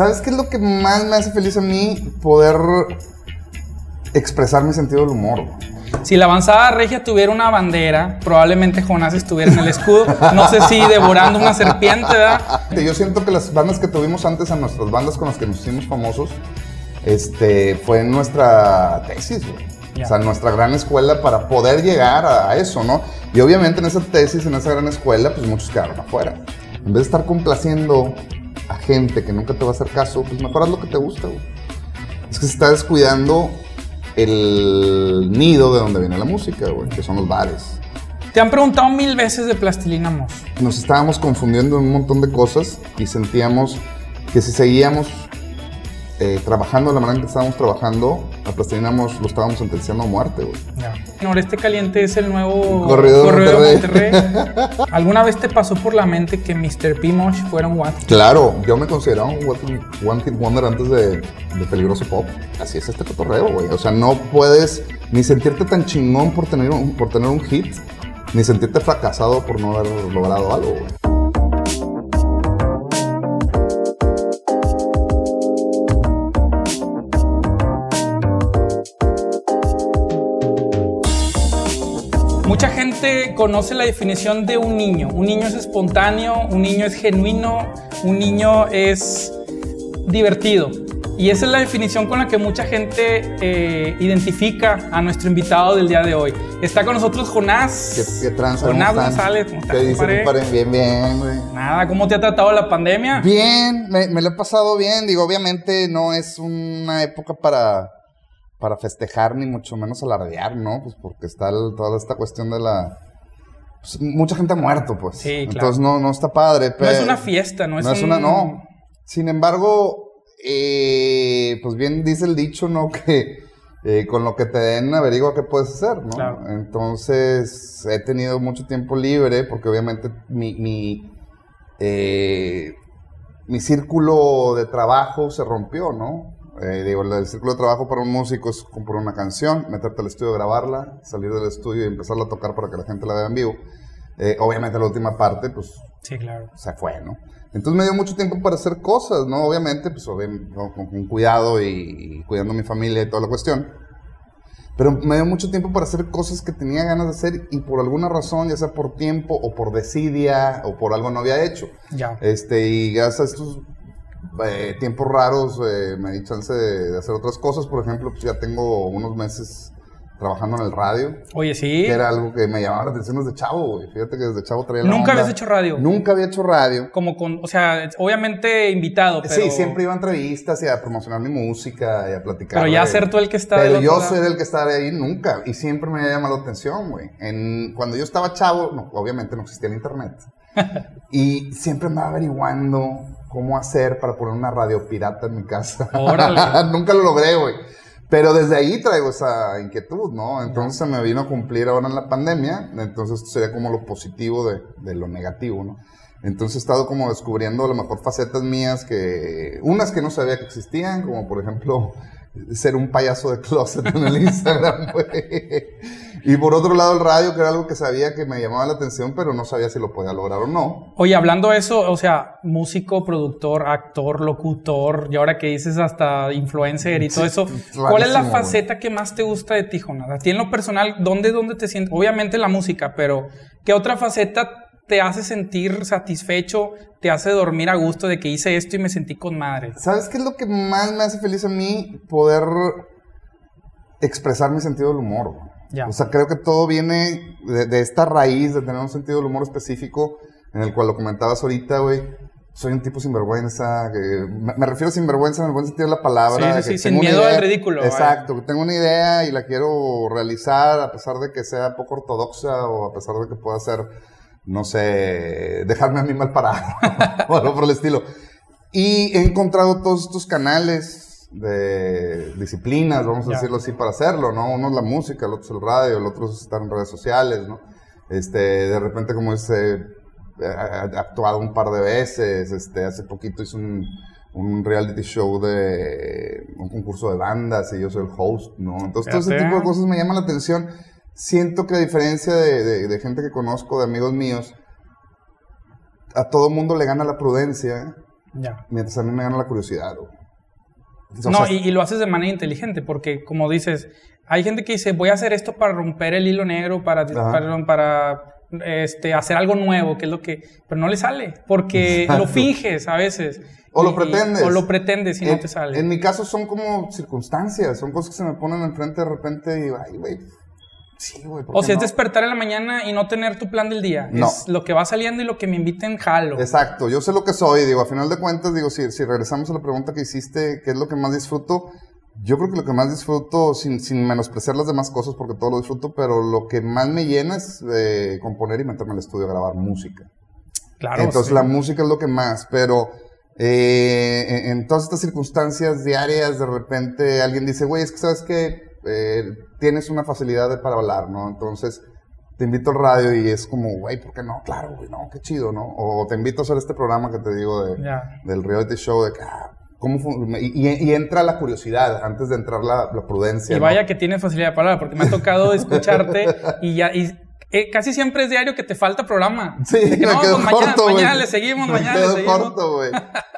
¿Sabes qué es lo que más me hace feliz a mí? Poder expresar mi sentido del humor. Si la avanzada regia tuviera una bandera, probablemente Jonás estuviera en el escudo. No sé si devorando una serpiente, ¿verdad? Yo siento que las bandas que tuvimos antes, a nuestras bandas con las que nos hicimos famosos, este, fue nuestra tesis, O sea, nuestra gran escuela para poder llegar a, eso, ¿no? Y obviamente en esa tesis, en esa gran escuela, pues muchos quedaron afuera. En vez de estar complaciendo a gente que nunca te va a hacer caso, pues mejor haz lo que te gusta, güey. Es que se está descuidando el nido de donde viene la música, güey, que son los bares. Te han preguntado mil veces de Plastilina Moss. Nos estábamos confundiendo en un montón de cosas y sentíamos que si seguíamos eh, trabajando de la manera en que estábamos trabajando, a lo estábamos sentenciando a muerte, güey. Noreste Caliente es el nuevo corrido, de Monterrey. ¿Alguna vez te pasó por la mente que Mr. P. Mosh fuera un What? Claro, yo me consideraba un One Hit Wonder antes de, de Peligroso Pop. Así es este cotorreo, güey. O sea, no puedes ni sentirte tan chingón por tener un, por tener un hit, ni sentirte fracasado por no haber logrado algo, güey. Conoce la definición de un niño. Un niño es espontáneo, un niño es genuino, un niño es divertido. Y esa es la definición con la que mucha gente eh, identifica a nuestro invitado del día de hoy. Está con nosotros Jonás. ¿Qué, qué tranza, Jonás González. ¿Cómo ¿Qué dice, Bien, bien, güey. Nada, ¿cómo te ha tratado la pandemia? Bien, me, me lo he pasado bien. Digo, obviamente no es una época para para festejar ni mucho menos alardear, ¿no? Pues porque está toda esta cuestión de la... Pues, mucha gente ha muerto, pues. Sí, claro. Entonces no, no está padre. Pero, no es una fiesta, no es, no es una... No. Sin embargo, eh, pues bien dice el dicho, ¿no? Que eh, con lo que te den averigua qué puedes hacer, ¿no? Claro. Entonces he tenido mucho tiempo libre porque obviamente mi... mi eh, mi círculo de trabajo se rompió, ¿no? Eh, digo, el círculo de trabajo para un músico es comprar una canción, meterte al estudio, grabarla, salir del estudio y empezarla a tocar para que la gente la vea en vivo. Eh, obviamente la última parte, pues, sí, claro. se fue, ¿no? Entonces me dio mucho tiempo para hacer cosas, ¿no? Obviamente, pues, con, cuidado y, cuidando a mi familia y toda la cuestión. Pero me dio mucho tiempo para hacer cosas que tenía ganas de hacer y por alguna razón, ya sea por tiempo o por desidia o por algo no había hecho. Ya. Este, y gracias a estos eh, tiempos raros eh, me di chance de, hacer otras cosas. Por ejemplo, pues ya tengo unos meses trabajando en el radio. Oye, sí. Que era algo que me llamaba la atención desde chavo, güey. Fíjate que desde chavo traía la ¿Nunca habías hecho radio? Nunca había hecho radio. Como con, o sea, obviamente invitado, pero... Sí, siempre iba a entrevistas y a promocionar mi música y a platicar. Pero ya ser tú el que está Pero yo ser el que estaba ahí nunca. Y siempre me había llamado la atención, güey. En, cuando yo estaba chavo, no, obviamente no existía el internet. y siempre me iba averiguando cómo hacer para poner una radio pirata en mi casa. Nunca lo logré, güey. Pero desde ahí traigo esa inquietud, ¿no? Entonces me vino a cumplir ahora en la pandemia, entonces sería como lo positivo de, de, lo negativo, ¿no? Entonces he estado como descubriendo a lo mejor facetas mías que, unas que no sabía que existían, como por ejemplo ser un payaso de closet en el Instagram, güey. Y por otro lado el radio, que era algo que sabía que me llamaba la atención, pero no sabía si lo podía lograr o no. Oye, hablando de eso, o sea, músico, productor, actor, locutor, y ahora que dices hasta influencer y todo eso, ¿cuál es la faceta que más te gusta de ti, Jonathan? A ti en lo personal, ¿dónde, dónde te sientes? Obviamente la música, pero ¿qué otra faceta te hace sentir satisfecho, te hace dormir a gusto de que hice esto y me sentí con madre? ¿Sabes qué es lo que más me hace feliz a mí? Poder expresar mi sentido del humor. O sea, creo que todo viene de, esta raíz de tener un sentido del humor específico, en el cual lo comentabas ahorita, güey. Soy un tipo sinvergüenza, que, me, refiero a sinvergüenza en el buen sentido de la palabra. Sí, sí, sin miedo al ridículo. Exacto, que tengo una idea y la quiero realizar a pesar de que sea poco ortodoxa o a pesar de que pueda ser, no sé, dejarme a mí mal parado o algo por el estilo. Y he encontrado todos estos canales de disciplinas, vamos a decirlo así, para hacerlo, ¿no? Uno es la música, el otro es el radio, el otro es estar en redes sociales, ¿no? Este, de repente como ese, he actuado un par de veces, este, hace poquito hice un, un reality show de un concurso de bandas y yo soy el host, ¿no? Entonces todo ese tipo de cosas me llaman la atención. Siento que a diferencia de, de, de gente que conozco, de amigos míos, a todo mundo le gana la prudencia. Mientras a mí me gana la curiosidad, güey. No, y, lo haces de manera inteligente, porque como dices, hay gente que dice, voy a hacer esto para romper el hilo negro, para, este, hacer algo nuevo, que es lo que... Pero no le sale, porque lo finges a veces. O lo pretendes. o lo pretendes y no te sale. En mi caso son como circunstancias, son cosas que se me ponen enfrente de repente y, ay, güey, Sí, güey. O sea, es despertar en la mañana y no tener tu plan del día. No. Es lo que va saliendo y lo que me inviten, jalo. Exacto. Yo sé lo que soy. Digo, a final de cuentas, digo, si, si regresamos a la pregunta que hiciste, ¿qué es lo que más disfruto? Yo creo que lo que más disfruto, sin, sin menospreciar las demás cosas, porque todo lo disfruto, pero lo que más me llena es eh, componer y meterme al estudio a grabar música. Claro. Entonces la música es lo que más, pero eh, en, todas estas circunstancias diarias, de repente alguien dice, güey, es que sabes que eh, tienes una facilidad para hablar, ¿no? Entonces te invito al radio y es como, güey, ¿por qué no? Claro, güey, no, qué chido, ¿no? O te invito a hacer este programa que te digo de, del reality show, de que, ah, ¿Cómo y, y, entra la curiosidad antes de entrar la, prudencia. Y vaya que tiene facilidad de palabra, porque me ha tocado escucharte y ya. Y, eh, casi siempre es diario que te falta programa. Sí, me no, quedo pues corto, mañana, mañana le seguimos, mañana le seguimos. corto, güey.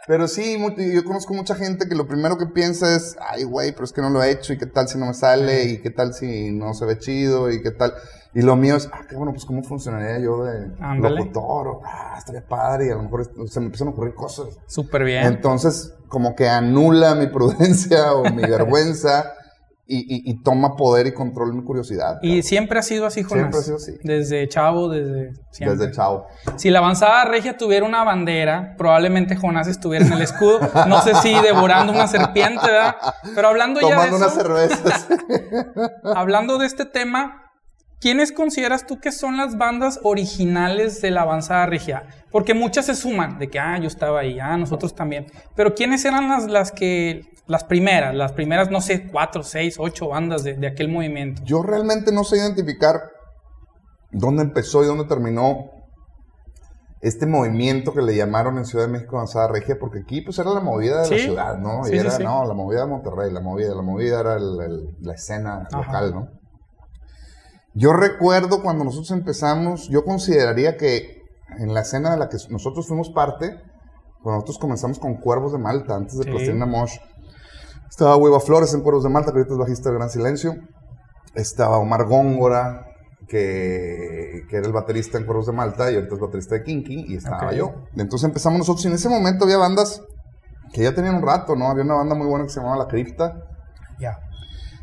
Pero sí, yo conozco mucha gente que lo primero que piensa es, ay, güey, pero es que no lo he hecho, y qué tal si no me sale, y qué tal si no se ve chido, y qué tal. Y lo mío es, ah, qué bueno, pues cómo funcionaría yo de locutor, o, ah, estaría padre, y a lo mejor se me empiezan a ocurrir cosas. Súper bien. Entonces, como que anula mi prudencia o mi vergüenza. Y, y, toma poder y control mi curiosidad. Y siempre ha sido así, Jonás. Siempre ha sido así. Desde chavo, desde siempre. Desde chavo. Si la avanzada regia tuviera una bandera, probablemente Jonás estuviera en el escudo. No sé si devorando una serpiente, ¿verdad? Pero hablando ya de Tomando unas cervezas. hablando de este tema, ¿Quiénes consideras tú que son las bandas originales de la avanzada regia? Porque muchas se suman, de que, ah, yo estaba ahí, ah, nosotros también. Pero ¿quiénes eran las, las que, las primeras, las primeras, no sé, cuatro, seis, ocho bandas de, aquel movimiento? Yo realmente no sé identificar dónde empezó y dónde terminó este movimiento que le llamaron en Ciudad de México Avanzada Regia, porque aquí pues era la movida de la ciudad, ¿no? y era, no, la movida de Monterrey, la movida, la movida era la escena local, ¿no? Yo recuerdo cuando nosotros empezamos, yo consideraría que en la escena de la que nosotros fuimos parte, cuando nosotros comenzamos con Cuervos de Malta, antes de sí. Mosh, estaba Hueva Flores en Cuervos de Malta, que ahorita es bajista de Gran Silencio, estaba Omar Góngora, que, que, era el baterista en Cuervos de Malta, y ahorita es baterista de Kinky, y estaba yo. Entonces empezamos nosotros, y en ese momento había bandas que ya tenían un rato, ¿no? Había una banda muy buena que se llamaba La Cripta. Ya.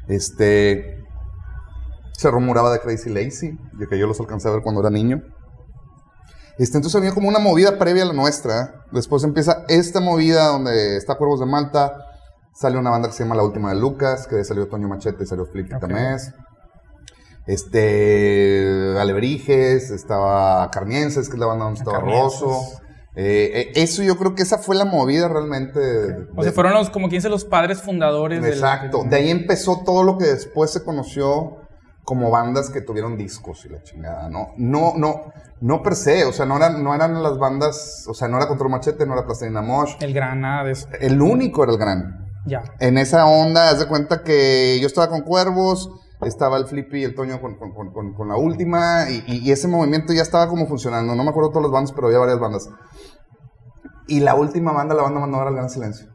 Este, se rumoraba de Crazy Lazy, de que yo los alcancé a ver cuando era niño. Este, entonces había como una movida previa a la nuestra. Después empieza esta movida donde está Cuervos de Malta. Sale una banda que se llama La Última de Lucas, que salió Toño Machete y salió Flip okay. Tamés. Este, Alebrijes, estaba Carnienses, que es la banda donde estaba Rosso. Eh, eh, eso yo creo que esa fue la movida realmente. o sea, fueron los, como quien dice, los padres fundadores. Exacto. De ahí empezó todo lo que después se conoció como bandas que tuvieron discos y la chingada, ¿no? No, no, no per se, o sea, no eran, no eran las bandas, o sea, no era Control Machete, no era Plastilina Mosh. El gran, nada de eso. El único era el gran. Ya. En esa onda, haz de cuenta que yo estaba con Cuervos, estaba el Flippy y el Toño con, con, con, la última, y, y, ese movimiento ya estaba como funcionando. No me acuerdo todas las bandas, pero había varias bandas. Y la última banda, la banda mandó era el Gran Silencio.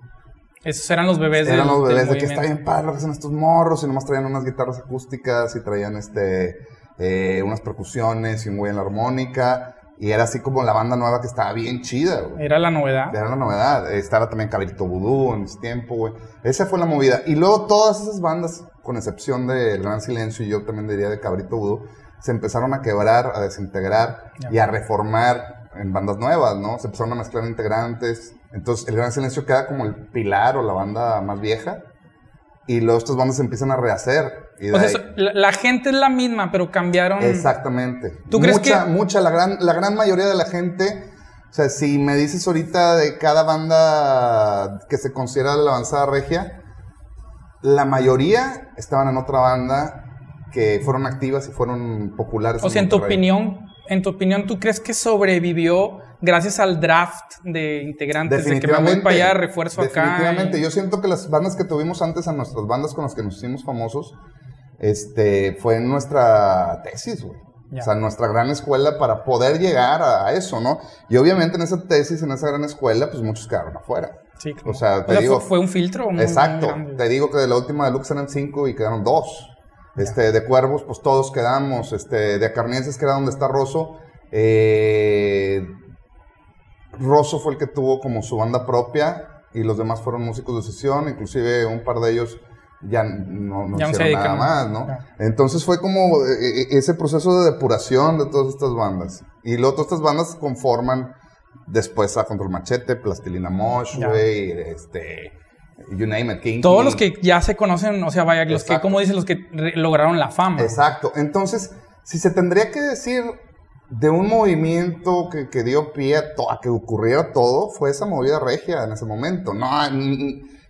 Esos eran los bebés Eran los bebés de que está bien padre lo que hacen estos morros y nomás traían unas guitarras acústicas y traían este eh, unas percusiones y un güey en la armónica. Y era así como la banda nueva que estaba bien chida, güey. Era la novedad. Era la novedad. Estaba también Cabrito Vudú en ese tiempo, güey. Esa fue la movida. Y luego todas esas bandas, con excepción de Gran Silencio y yo también diría de Cabrito Vudú, se empezaron a quebrar, a desintegrar y a reformar en bandas nuevas, ¿no? Se empezaron a mezclar integrantes. Entonces, el Gran Silencio queda como el pilar o la banda más vieja. Y luego estas bandas se empiezan a rehacer. o sea, la, gente es la misma, pero cambiaron. Exactamente. ¿Tú crees mucha, que.? Mucha, la gran, la gran mayoría de la gente. O sea, si me dices ahorita de cada banda que se considera la avanzada regia, la mayoría estaban en otra banda que fueron activas y fueron populares. O sea, en tu opinión, en tu opinión, ¿tú crees que sobrevivió gracias al draft de integrantes? De que me voy para allá, refuerzo acá. Definitivamente. Yo siento que las bandas que tuvimos antes, a nuestras bandas con las que nos hicimos famosos, este, fue nuestra tesis, güey. O sea, nuestra gran escuela para poder llegar a, eso, ¿no? Y obviamente en esa tesis, en esa gran escuela, pues muchos quedaron afuera. Sí, claro. O sea, te digo, fue, un filtro. exacto. te digo que de la última deluxe eran cinco y quedaron dos. Este, de Cuervos, pues todos quedamos. Este, de Acarnienses, que era donde está Rosso. Eh, Rosso fue el que tuvo como su banda propia y los demás fueron músicos de sesión, inclusive un par de ellos ya no, no hicieron nada más, ¿no? Entonces fue como eh, eh, ese proceso de depuración de todas estas bandas. Y luego todas estas bandas conforman después a Control Machete, Plastilina Mosh, güey, este... You name it, King Todos los que ya se conocen, o sea, vaya, los que, como dicen, los que lograron la fama. Exacto. Entonces, si se tendría que decir de un movimiento que, que dio pie a, que ocurriera todo, fue esa movida regia en ese momento. No,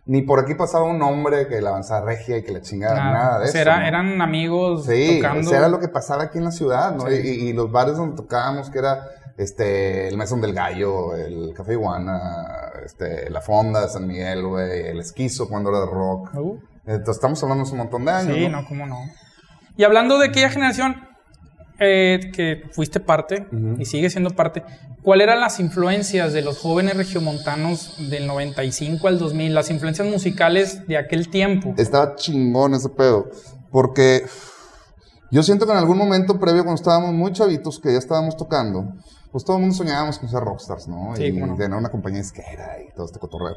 ni por aquí pasaba un hombre que la avanzaba regia y que la chingara, nada, de eso. Eran amigos sí, tocando. era lo que pasaba aquí en la ciudad, ¿no? Y, los bares donde tocábamos, que era este, el Mesón del Gallo, el Café Iguana, este, la Fonda de San Miguel, güey, el Esquizo cuando era de rock. Uh. Entonces estamos hablando de un montón de años. Sí, no, cómo no. Y hablando de aquella generación, eh, que fuiste parte y sigue siendo parte, ¿cuáles eran las influencias de los jóvenes regiomontanos del 95 al 2000, las influencias musicales de aquel tiempo? Estaba chingón ese pedo, porque yo siento que en algún momento previo, cuando estábamos muy chavitos, que ya estábamos tocando, pues todo el mundo soñábamos con ser rockstars, ¿no? y tener una compañía esquera y todo este cotorreo.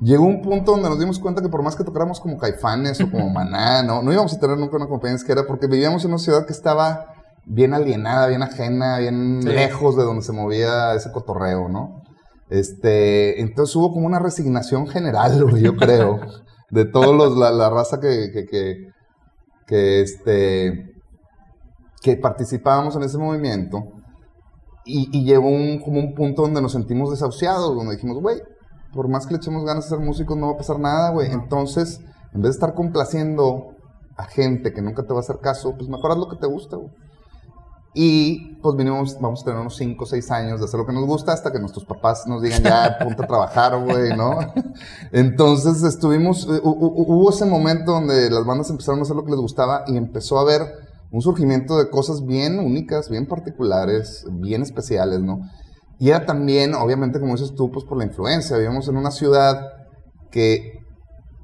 Llegó un punto donde nos dimos cuenta que por más que tocáramos como caifanes o como maná, ¿no? No íbamos a tener nunca una compañía esquera porque vivíamos en una ciudad que estaba bien alienada, bien ajena, bien lejos de donde se movía ese cotorreo, ¿no? Este, entonces hubo como una resignación general, yo creo, de todos los, la, raza que, que, que, este, que participábamos en ese movimiento. Y, y llegó un, como un punto donde nos sentimos desahuciados, donde dijimos, güey, por más que le echemos ganas de ser músicos, no va a pasar nada, güey. Entonces, en vez de estar complaciendo a gente que nunca te va a hacer caso, pues mejor haz lo que te gusta, güey. Y pues vinimos, vamos a tener unos 5 o 6 años de hacer lo que nos gusta hasta que nuestros papás nos digan ya, ponte a trabajar, güey, ¿no? Entonces estuvimos, eh, hubo ese momento donde las bandas empezaron a hacer lo que les gustaba y empezó a haber un surgimiento de cosas bien únicas, bien particulares, bien especiales, ¿no? Y era también, obviamente, como dices tú, pues por la influencia. Vivíamos en una ciudad que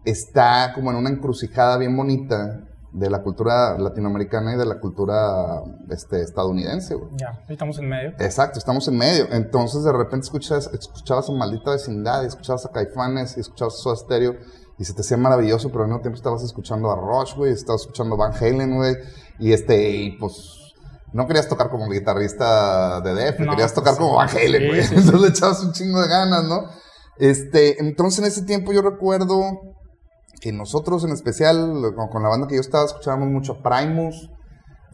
está como en una encrucijada bien bonita de la cultura latinoamericana y de la cultura este, estadounidense, güey. Ya, estamos en medio. Exacto, estamos en medio. Entonces, de repente escuchas, escuchabas a Maldita Vecindad, y escuchabas a Caifanes, y escuchabas a Soda Stereo, y se te hacía maravilloso, pero al mismo tiempo estabas escuchando a Rush, güey, estabas escuchando a Van Halen, güey, y este, y pues... No querías tocar como guitarrista de Def, querías tocar como Van Halen, güey. Entonces le echabas un chingo de ganas, ¿no? Este, entonces en ese tiempo yo recuerdo que nosotros en especial, con, la banda que yo estaba, escuchábamos mucho a Primus,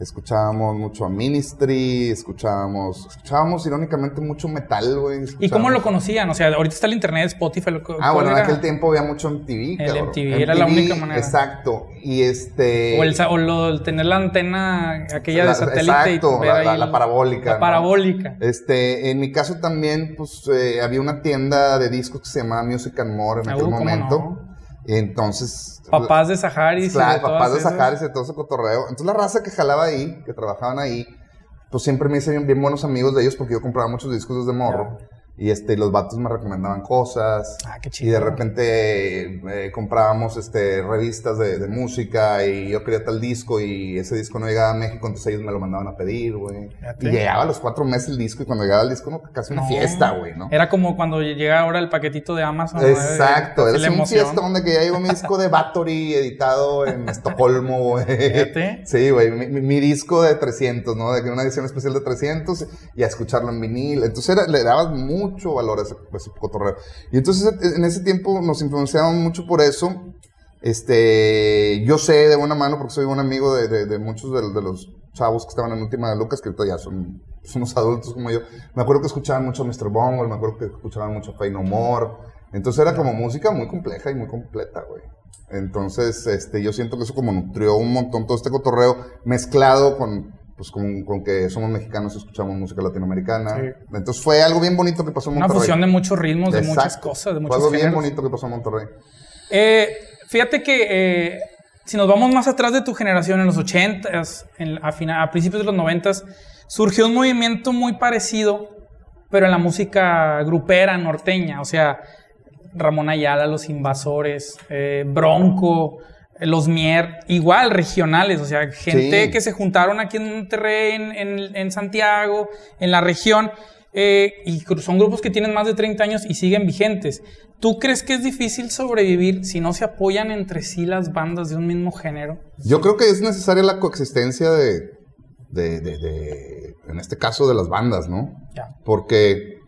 escuchábamos mucho a Ministry, escuchábamos, escuchábamos irónicamente mucho metal, güey. ¿Y cómo lo conocían? O sea, ahorita está el internet, Spotify. ah, bueno, en aquel tiempo había mucho MTV, El MTV, era la única manera. Exacto. Y este... O el, o lo, tener la antena aquella de satélite. Exacto, la, parabólica. La parabólica. Este, en mi caso también, pues, eh, había una tienda de discos que se llamaba Music and More en aquel momento. Entonces. Papás de Saharis. Claro, papás de Saharis y todo ese cotorreo. Entonces la raza que jalaba ahí, que trabajaban ahí, pues siempre me hicieron bien buenos amigos de ellos porque yo compraba muchos discos desde morro. Y este, los vatos me recomendaban cosas. Ah, qué chido. Y de repente eh, comprábamos este, revistas de, música y yo quería tal disco y ese disco no llegaba a México, entonces ellos me lo mandaban a pedir, güey. Y llegaba a los cuatro meses el disco y cuando llegaba el disco, no, casi una fiesta, güey, ¿no? Era como cuando llega ahora el paquetito de Amazon. Exacto, era una fiesta donde que ya llegó mi disco de Bathory editado en Estocolmo, güey. Sí, güey, mi, disco de 300, ¿no? De una edición especial de 300 y a escucharlo en vinil. Entonces era, le dabas mucho mucho valor a ese, cotorreo. Y entonces en ese tiempo nos influenciaban mucho por eso. Este, yo sé de buena mano, porque soy un amigo de, muchos de, los chavos que estaban en última de Lucas, que ya son, unos adultos como yo. Me acuerdo que escuchaban mucho a Mr. Bungle, me acuerdo que escuchaban mucho a Fey No More. Entonces era como música muy compleja y muy completa, güey. Entonces, este, yo siento que eso como nutrió un montón todo este cotorreo mezclado con pues con, que somos mexicanos escuchamos música latinoamericana. Entonces fue algo bien bonito que pasó en Monterrey. Una fusión de muchos ritmos, de muchas cosas, de muchos Fue algo bien bonito que pasó en Monterrey. Eh, fíjate que eh, si nos vamos más atrás de tu generación, en los 80s, a, a principios de los 90 surgió un movimiento muy parecido, pero en la música grupera norteña. O sea, Ramón Ayala, Los Invasores, eh, Bronco, los Mier, igual regionales, o sea, gente que se juntaron aquí en Monterrey, en, en, Santiago, en la región, eh, y son grupos que tienen más de 30 años y siguen vigentes. ¿Tú crees que es difícil sobrevivir si no se apoyan entre sí las bandas de un mismo género? Yo creo que es necesaria la coexistencia de, de, de, en este caso, de las bandas, ¿no? Porque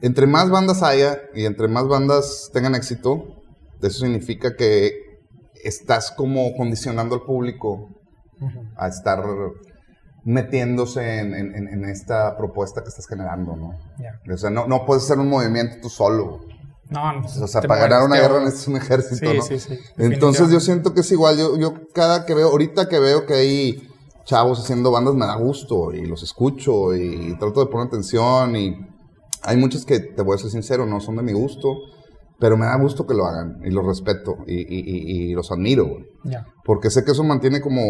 entre más bandas haya y entre más bandas tengan éxito, eso significa que estás como condicionando al público a estar metiéndose en, esta propuesta que estás generando, ¿no? O sea, no, no puedes hacer un movimiento tú solo. No, no. O sea, para ganar una guerra necesitas un ejército, ¿no? Sí, sí, Entonces yo siento que es igual. Yo, yo cada que veo, ahorita que veo que hay chavos haciendo bandas, me da gusto y los escucho y trato de poner atención y hay muchas que, te voy a ser sincero, no son de mi gusto pero me da gusto que lo hagan y los respeto y, y, y, los admiro, Porque sé que eso mantiene como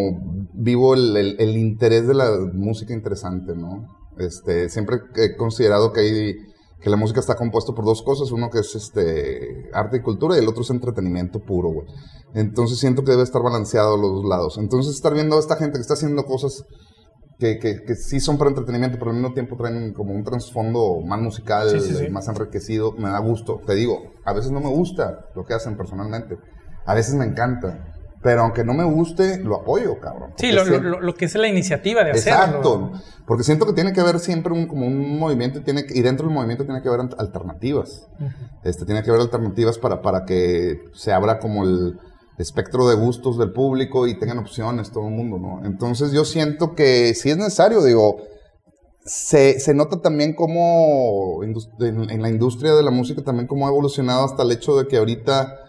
vivo el, el, interés de la música interesante, ¿no? Este, siempre he considerado que, hay, que la música está compuesta por dos cosas, uno que es este, arte y cultura y el otro es entretenimiento puro, güey. Entonces siento que debe estar balanceado los dos lados. Entonces estar viendo a esta gente que está haciendo cosas que, que, que, sí son para entretenimiento, pero al mismo tiempo traen como un trasfondo más musical, más enriquecido, me da gusto. Te digo, a veces no me gusta lo que hacen personalmente, a veces me encanta. Pero aunque no me guste, lo apoyo, cabrón. Sí, lo, lo, que es la iniciativa de hacerlo. Exacto. Porque siento que tiene que haber siempre un, como un movimiento tiene y dentro del movimiento tiene que haber alternativas. este, tiene que haber alternativas para, para que se abra como el, espectro de gustos del público y tengan opciones todo el mundo, ¿no? Entonces yo siento que si es necesario, digo, se, se nota también cómo en, la industria de la música también cómo ha evolucionado hasta el hecho de que ahorita,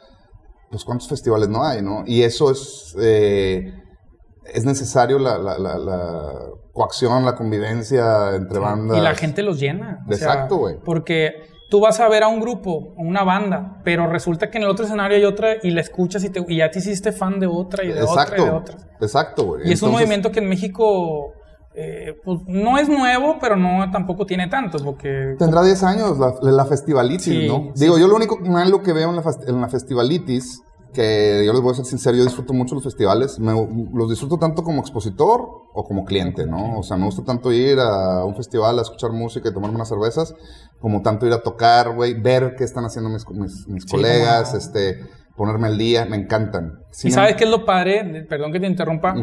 pues cuántos festivales no hay, ¿no? Y eso es, eh, es necesario la, la, la, coacción, la convivencia entre bandas. Y la gente los llena. Exacto, güey. Porque tú vas a ver a un grupo, una banda, pero resulta que en el otro escenario hay otra y la escuchas y, te, y ya te hiciste fan de otra y de otra y de otra. Exacto, güey. Y es un movimiento que en México eh, pues, no es nuevo, pero no tampoco tiene tantos, porque... Tendrá 10 años la, la festivalitis, ¿no? Digo, yo lo único malo que veo en la, en la festivalitis que yo les voy a ser sincero, yo disfruto mucho los festivales. los disfruto tanto como expositor o como cliente, ¿no? O sea, me gusta tanto ir a un festival a escuchar música y tomarme unas cervezas, como tanto ir a tocar, güey, ver qué están haciendo mis, mis, colegas, este, ponerme al día, me encantan. ¿Y sabes qué es lo padre? Perdón que te interrumpa.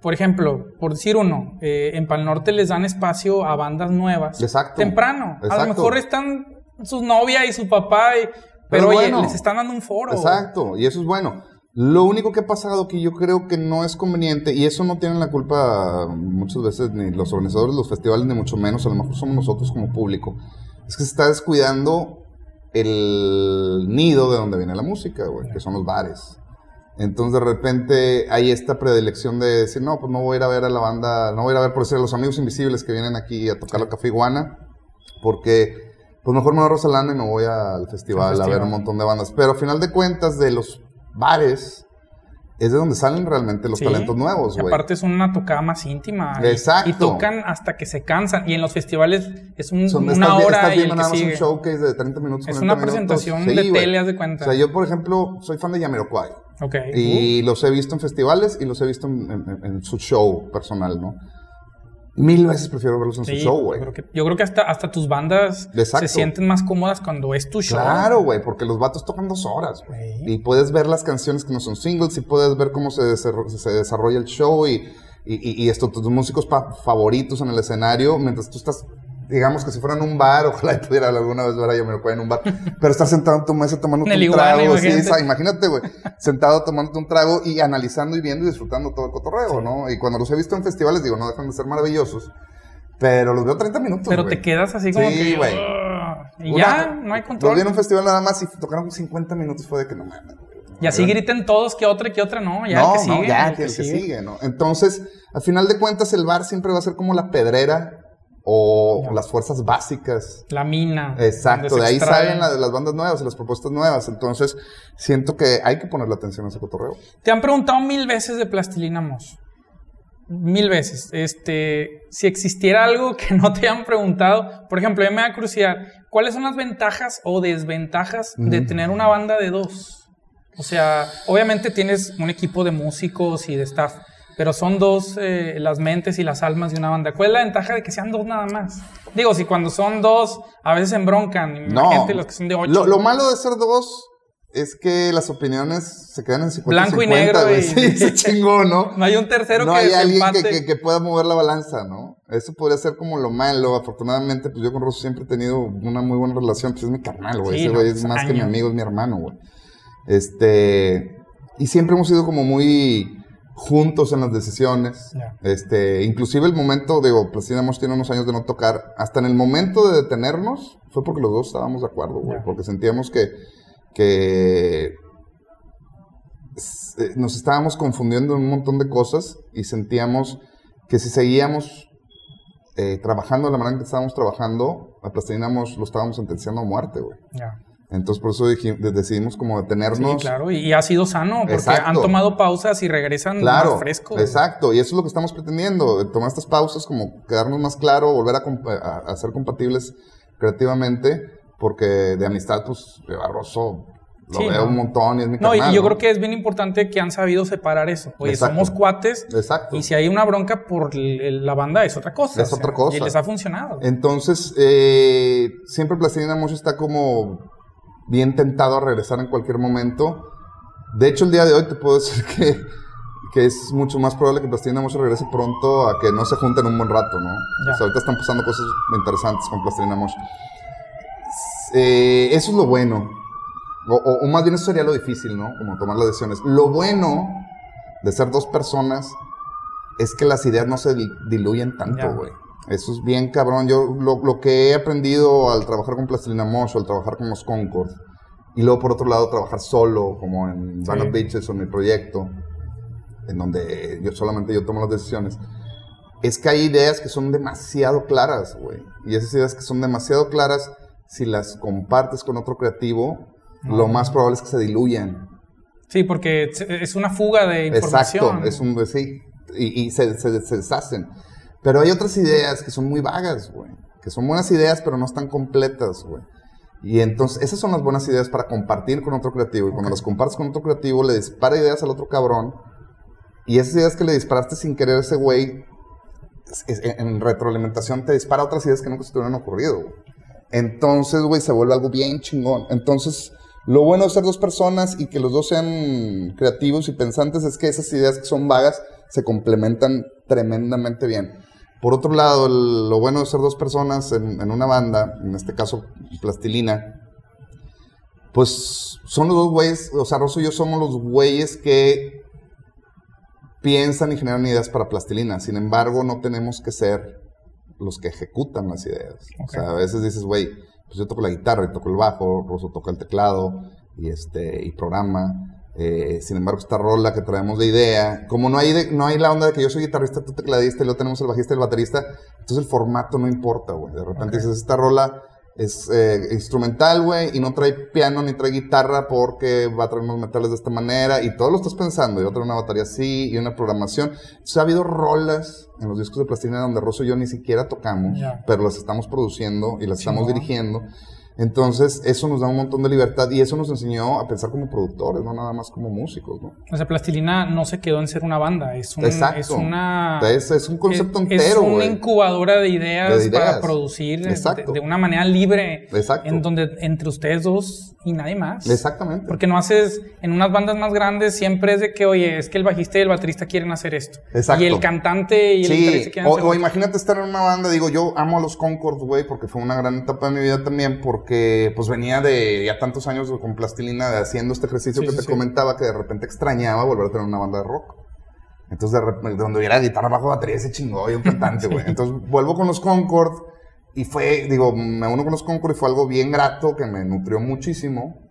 Por ejemplo, por decir uno, eh, en Pal Norte les dan espacio a bandas nuevas. Exacto. Temprano. A lo mejor están sus novia y su papá y pero, oye, les están dando un foro. Exacto, y eso es bueno. Lo único que ha pasado que yo creo que no es conveniente, y eso no tienen la culpa muchas veces ni los organizadores de los festivales, ni mucho menos, a lo mejor somos nosotros como público, es que se está descuidando el nido de donde viene la música, güey, que son los bares. Entonces de repente hay esta predilección de decir, no, pues no voy a ir a ver a la banda, no voy a ir a ver por decir a los amigos invisibles que vienen aquí a tocar la Café Iguana, porque pues mejor me voy a Rosalanda y me voy al festival, a ver un montón de bandas. Pero al final de cuentas, de los bares, es de donde salen realmente los talentos nuevos, güey. Aparte es una tocada más íntima. Exacto. Y, tocan hasta que se cansan. Y en los festivales es un, una hora y el que sigue. un showcase de 30 minutos, Es una presentación de tele, haz de cuenta. O sea, yo, por ejemplo, soy fan de Yamiroquai. Ok. Y los he visto en festivales y los he visto en su show personal, ¿no? Mil veces prefiero verlos en su show, güey. Yo, creo que hasta, hasta tus bandas se sienten más cómodas cuando es tu show. Claro, güey, porque los vatos tocan dos horas, güey. Y puedes ver las canciones que no son singles y puedes ver cómo se, se desarrolla el show y, y, y, esto, tus músicos favoritos en el escenario, mientras tú estás digamos que si fuera en un bar, ojalá pudiera alguna vez ver a lo en un bar, pero estar sentado en tu mesa tomando un trago, imagínate. imagínate, güey, sentado tomando un trago y analizando y viendo y disfrutando todo el cotorreo, ¿no? Y cuando los he visto en festivales, digo, no dejan de ser maravillosos, pero los veo 30 minutos, Pero te quedas así como sí, güey. y ya, no hay control. Los vi en un festival nada más y tocaron 50 minutos, fue de que no mames. Y así griten todos que otra y que otra no, ya no, que sigue. No, ya que, el que, sigue. ¿no? Entonces, al final de cuentas, el bar siempre va a ser como la pedrera o las fuerzas básicas. La mina. Exacto, de ahí salen las bandas nuevas y las propuestas nuevas. Entonces, siento que hay que ponerle atención a ese cotorreo. Te han preguntado mil veces de Plastilina Mosh. Mil veces. Este, si existiera algo que no te han preguntado, por ejemplo, a me da curiosidad, ¿cuáles son las ventajas o desventajas de tener una banda de dos? O sea, obviamente tienes un equipo de músicos y de staff, pero son dos eh, las mentes y las almas de una banda. ¿Cuál es la ventaja de que sean dos nada más? Digo, si cuando son dos, a veces se embroncan. No. los que son de ocho. Lo, malo de ser dos es que las opiniones se quedan en 50 Blanco y negro. Y... Sí, se chingó, ¿no? No hay un tercero no hay alguien que, pueda mover la balanza, ¿no? Eso podría ser como lo malo. Afortunadamente, pues yo con Rosso siempre he tenido una muy buena relación. Pues es mi carnal, güey. Ese güey es pues, más que mi amigo, es mi hermano, güey. Este... Y siempre hemos sido como muy juntos en las decisiones. Este, inclusive el momento, digo, Plastilina tiene unos años de no tocar, hasta en el momento de detenernos, fue porque los dos estábamos de acuerdo, güey, porque sentíamos que, que eh, nos estábamos confundiendo en un montón de cosas y sentíamos que si seguíamos eh, trabajando de la manera en que estábamos trabajando, a Plastilina lo estábamos sentenciando a muerte, güey. Entonces por eso decidimos como detenernos. Sí, claro, y, ha sido sano, porque han tomado pausas y regresan más frescos. Exacto, y eso es lo que estamos pretendiendo, tomar estas pausas, como quedarnos más claro, volver a, ser compatibles creativamente, porque de amistad, pues, Barroso lo veo un montón y es mi No, y yo creo que es bien importante que han sabido separar eso. Oye, somos cuates. Exacto. Y si hay una bronca por la banda, es otra cosa. Es otra cosa. Y les ha funcionado. Entonces, eh, siempre Plastilina Mosh está como bien tentado a regresar en cualquier momento. De hecho, el día de hoy te puedo decir que, que es mucho más probable que Plastilina Mosh regrese pronto a que no se junten un buen rato, ¿no? ahorita están pasando cosas interesantes con Plastilina Mosh. Eh, eso es lo bueno. O, más bien eso sería lo difícil, ¿no? Como tomar las decisiones. Lo bueno de ser dos personas es que las ideas no se diluyen tanto, güey. Eso es bien cabrón. Yo lo, que he aprendido al trabajar con Plastilina Mosh o al trabajar con los Concord, y luego por otro lado trabajar solo, como en Van of Beaches o en mi proyecto, en donde yo solamente yo tomo las decisiones, es que hay ideas que son demasiado claras, güey. Y esas ideas que son demasiado claras, si las compartes con otro creativo, lo más probable es que se diluyan. Sí, porque es una fuga de información. Exacto, es un, sí, y, y se, se, se deshacen. Pero hay otras ideas que son muy vagas, güey. Que son buenas ideas, pero no están completas, güey. Y entonces, esas son las buenas ideas para compartir con otro creativo. Y cuando las compartes con otro creativo, le dispara ideas al otro cabrón. Y esas ideas que le disparaste sin querer a ese güey, en retroalimentación te dispara otras ideas que nunca se te hubieran ocurrido, güey. Entonces, güey, se vuelve algo bien chingón. Entonces, lo bueno de ser dos personas y que los dos sean creativos y pensantes es que esas ideas que son vagas se complementan tremendamente bien. Por otro lado, lo bueno de ser dos personas en, una banda, en este caso Plastilina, pues son los dos güeyes, o sea, Rosso y yo somos los güeyes que piensan y generan ideas para Plastilina. Sin embargo, no tenemos que ser los que ejecutan las ideas. O sea, a veces dices, güey, pues yo toco la guitarra y toco el bajo, Rosso toca el teclado y, este, y programa. Eh, sin embargo, esta rola que traemos de idea, como no hay, no hay la onda de que yo soy guitarrista, tú tecladista y luego tenemos el bajista y el baterista, entonces el formato no importa, güey. De repente dices, esta rola es eh, instrumental, güey, y no trae piano ni trae guitarra porque va a traer unos metales de esta manera y todo lo estás pensando. Y otra una batería así y una programación. Entonces ha habido rolas en los discos de plastilina donde Rosso y yo ni siquiera tocamos, pero las estamos produciendo y las estamos dirigiendo. Entonces, eso nos da un montón de libertad y eso nos enseñó a pensar como productores, no nada más como músicos, ¿no? O sea, Plastilina no se quedó en ser una banda, es, un, es una... Es, un concepto entero, Es una incubadora de ideas, para producir de, una manera libre. Exacto. En donde entre ustedes dos y nadie más. Exactamente. Porque no haces, en unas bandas más grandes siempre es de que, oye, es que el bajista y el baterista quieren hacer esto. Exacto. Y el cantante y el sí. quieren o, hacer o imagínate estar en una banda, digo, yo amo a los Concord, güey, porque fue una gran etapa de mi vida también, porque que pues venía de ya tantos años con plastilina de haciendo este ejercicio que te comentaba que de repente extrañaba volver a tener una banda de rock. Entonces de repente, donde hubiera guitarra bajo batería ese chingó y un cantante, güey. Entonces vuelvo con los Concord y fue, digo, me uno con los Concord y fue algo bien grato que me nutrió muchísimo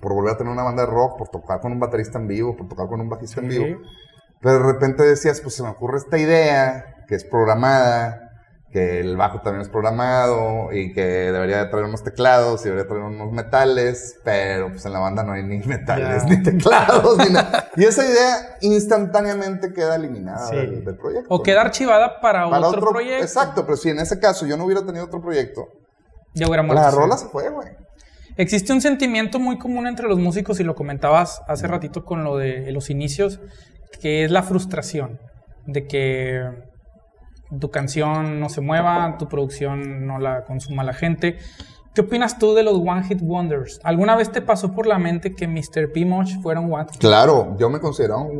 por volver a tener una banda de rock, por tocar con un baterista en vivo, por tocar con un bajista en vivo. Pero de repente decías, pues se me ocurre esta idea que es programada, que el bajo también es programado y que debería traer unos teclados y debería traer unos metales, pero pues en la banda no hay ni metales, ni teclados, ni nada. Y esa idea instantáneamente queda eliminada del, proyecto. O queda archivada para, otro, proyecto. Exacto, pero si en ese caso yo no hubiera tenido otro proyecto, ya hubiera muerto. La rola se fue, güey. Existe un sentimiento muy común entre los músicos, y lo comentabas hace ratito con lo de los inicios, que es la frustración de que tu canción no se mueva, tu producción no la consuma la gente. ¿Qué opinas tú de los One Hit Wonders? ¿Alguna vez te pasó por la mente que Mr. P. Mosh fuera un One Hit Claro, yo me consideraba un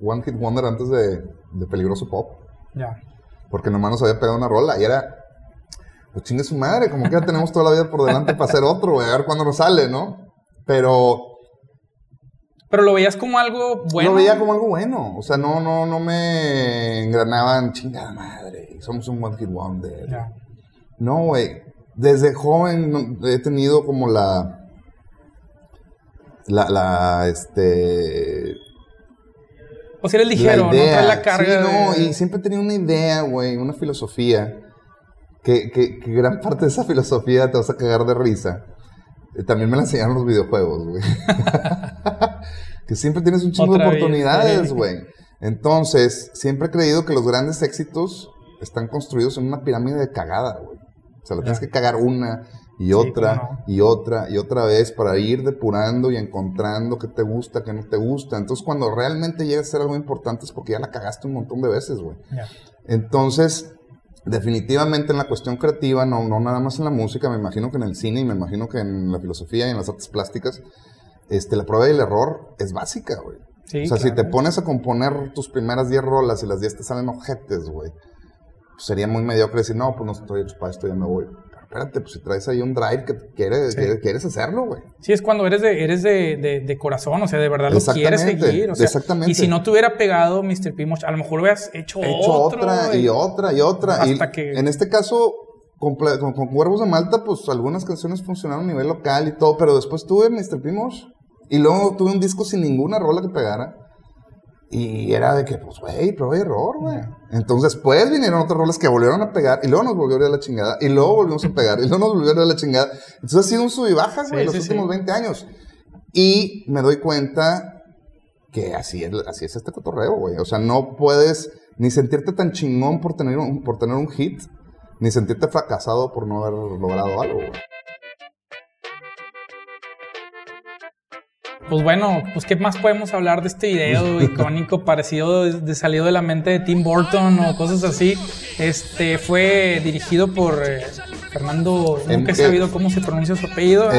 One Hit Wonder antes de, Peligroso Pop. Ya. Porque nomás nos había pegado una rola y era. Pues chingue su madre, como que ya tenemos toda la vida por delante para hacer otro, a ver cuándo nos sale, ¿no? Pero pero lo veías como algo bueno. Lo veía como algo bueno. O sea, no, no, no me engranaban chingada madre. Somos un One Hit Wonder. No, güey. Desde joven he tenido como la. La, la, este. O sea, eres ligero, no trae la carga. Sí, no, y siempre he tenido una idea, güey, una filosofía. Que, que, que gran parte de esa filosofía te vas a cagar de risa eh, también me la enseñaron los videojuegos, güey. que siempre tienes un chingo de oportunidades, güey. Entonces, siempre he creído que los grandes éxitos están construidos en una pirámide de cagada, güey. O sea, la tienes que cagar una y otra y otra y otra vez para ir depurando y encontrando qué te gusta, qué no te gusta. Entonces, cuando realmente llegas a ser algo importante es porque ya la cagaste un montón de veces, güey. Entonces, definitivamente en la cuestión creativa, no, no nada más en la música, me imagino que en el cine y me imagino que en la filosofía y en las artes plásticas, este, la prueba y el error es básica, güey. o sea, si te pones a componer tus primeras 10 rolas y las 10 te salen ojetes, güey, pues sería muy mediocre decir, no, pues no estoy hecho para esto, ya me voy espérate, pues si traes ahí un drive que quieres, quieres hacerlo, güey. Sí, es cuando eres de, eres de, de, corazón, o sea, de verdad lo quieres seguir. O sea, exactamente. Y si no te hubiera pegado Mr. Pimoch, a lo mejor hubieras hecho, hecho otra y, otra y otra. Hasta que... En este caso, con, con, Cuervos de Malta, pues algunas canciones funcionaron a nivel local y todo, pero después tuve Mr. Pimoch y luego tuve un disco sin ninguna rola que pegara. Y era de que, pues, güey, prueba y error, güey. Entonces, después vinieron otros roles que volvieron a pegar, y luego nos volvió a ir a la chingada, y luego volvimos a pegar, y luego nos volvió a ir a la chingada. Entonces, ha sido un sub y bajas, güey, los últimos 20 años. Y me doy cuenta que así es, así es este cotorreo, güey. O sea, no puedes ni sentirte tan chingón por tener un, por tener un hit, ni sentirte fracasado por no haber logrado algo, güey. Pues bueno, pues qué más podemos hablar de este video icónico parecido de, salido de la mente de Tim Burton o cosas así. Este fue dirigido por eh, Fernando, nunca he sabido cómo se pronuncia su apellido.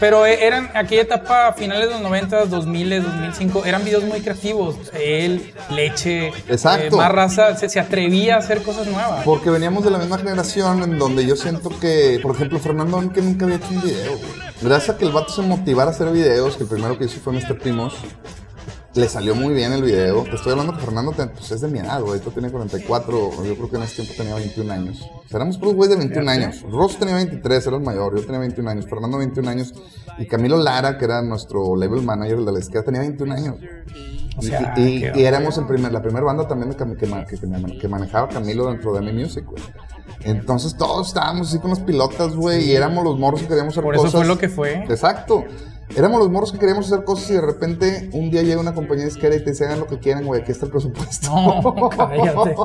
Pero eh, eran aquella etapa, finales de los 90, 2000, 2005, eran videos muy creativos. Él, Leche, eh, más raza, se, atrevía a hacer cosas nuevas. Porque veníamos de la misma generación en donde yo siento que, por ejemplo, Fernando que nunca había hecho un video. Gracias a que el vato se motivara a hacer videos, que el primero que hizo fue Mr. Primos, le salió muy bien el video. Te estoy hablando que Fernando pues, es de mi edad, güey. Tú tiene 44, yo creo que en ese tiempo tenía 21 años. éramos puros güey de 21 años. Ross tenía 23, era el mayor. Yo tenía 21 años. Fernando 21 años. Y Camilo Lara, que era nuestro label manager, el de la izquierda, tenía 21 años. y, éramos el primer, la primera banda también que, que, manejaba Camilo dentro de mi Music, güey. Entonces todos estábamos así con las pilotas, güey, y éramos los morros que queríamos hacer cosas. Por eso fue lo que fue. Exacto. Éramos los morros que queríamos hacer cosas y de repente un día llega una compañía disquera y te dice hagan lo que quieran, güey, aquí está el presupuesto. No, cállate.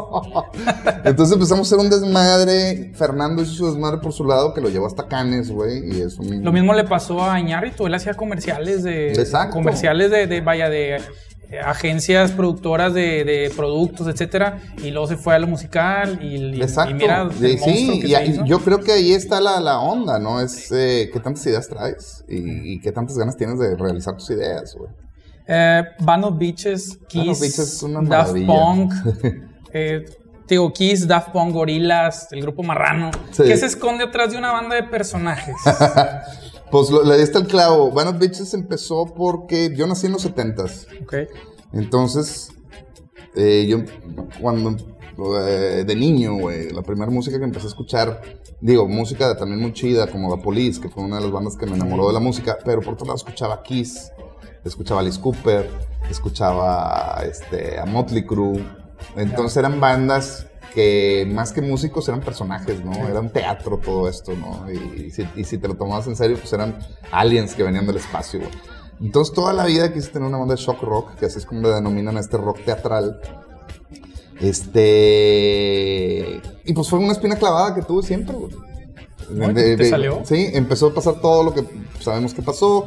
Entonces empezamos a hacer un desmadre. Fernando hizo su desmadre por su lado que lo llevó hasta Canes, güey. Y es Lo mismo le pasó a Iñárritu, él hacía comerciales de. Exacto. Comerciales de, de vaya, de agencias productoras de, productos, etcétera, y luego se fue a lo musical y, Exacto. mira sí, y, yo creo que ahí está la, onda, ¿no? Es eh, qué tantas ideas traes y, qué tantas ganas tienes de realizar tus ideas, güey. Eh, Band of Beaches, Kiss, Daft Punk, eh, digo, Kiss, Daft Punk, Gorilas, el grupo Marrano. ¿Qué se esconde atrás de una banda de personajes? Pues le diste el clavo. Band of Bitches empezó porque yo nací en los 70s. Ok. Entonces, eh, yo cuando eh, de niño, güey, la primera música que empecé a escuchar, digo, música también muy chida, como The Police, que fue una de las bandas que me enamoró de la música, pero por otro lado escuchaba Kiss, escuchaba Alice Cooper, escuchaba este, a Motley Crue. Entonces eran bandas que más que músicos eran personajes, ¿no? Era un teatro todo esto, ¿no? Y, si, te lo tomabas en serio, pues eran aliens que venían del espacio, güey. Entonces toda la vida quise tener una banda de shock rock, que así es como le denominan a este rock teatral. Este... Y pues fue una espina clavada que tuve siempre, güey. ¿Te salió? Sí, empezó a pasar todo lo que sabemos que pasó.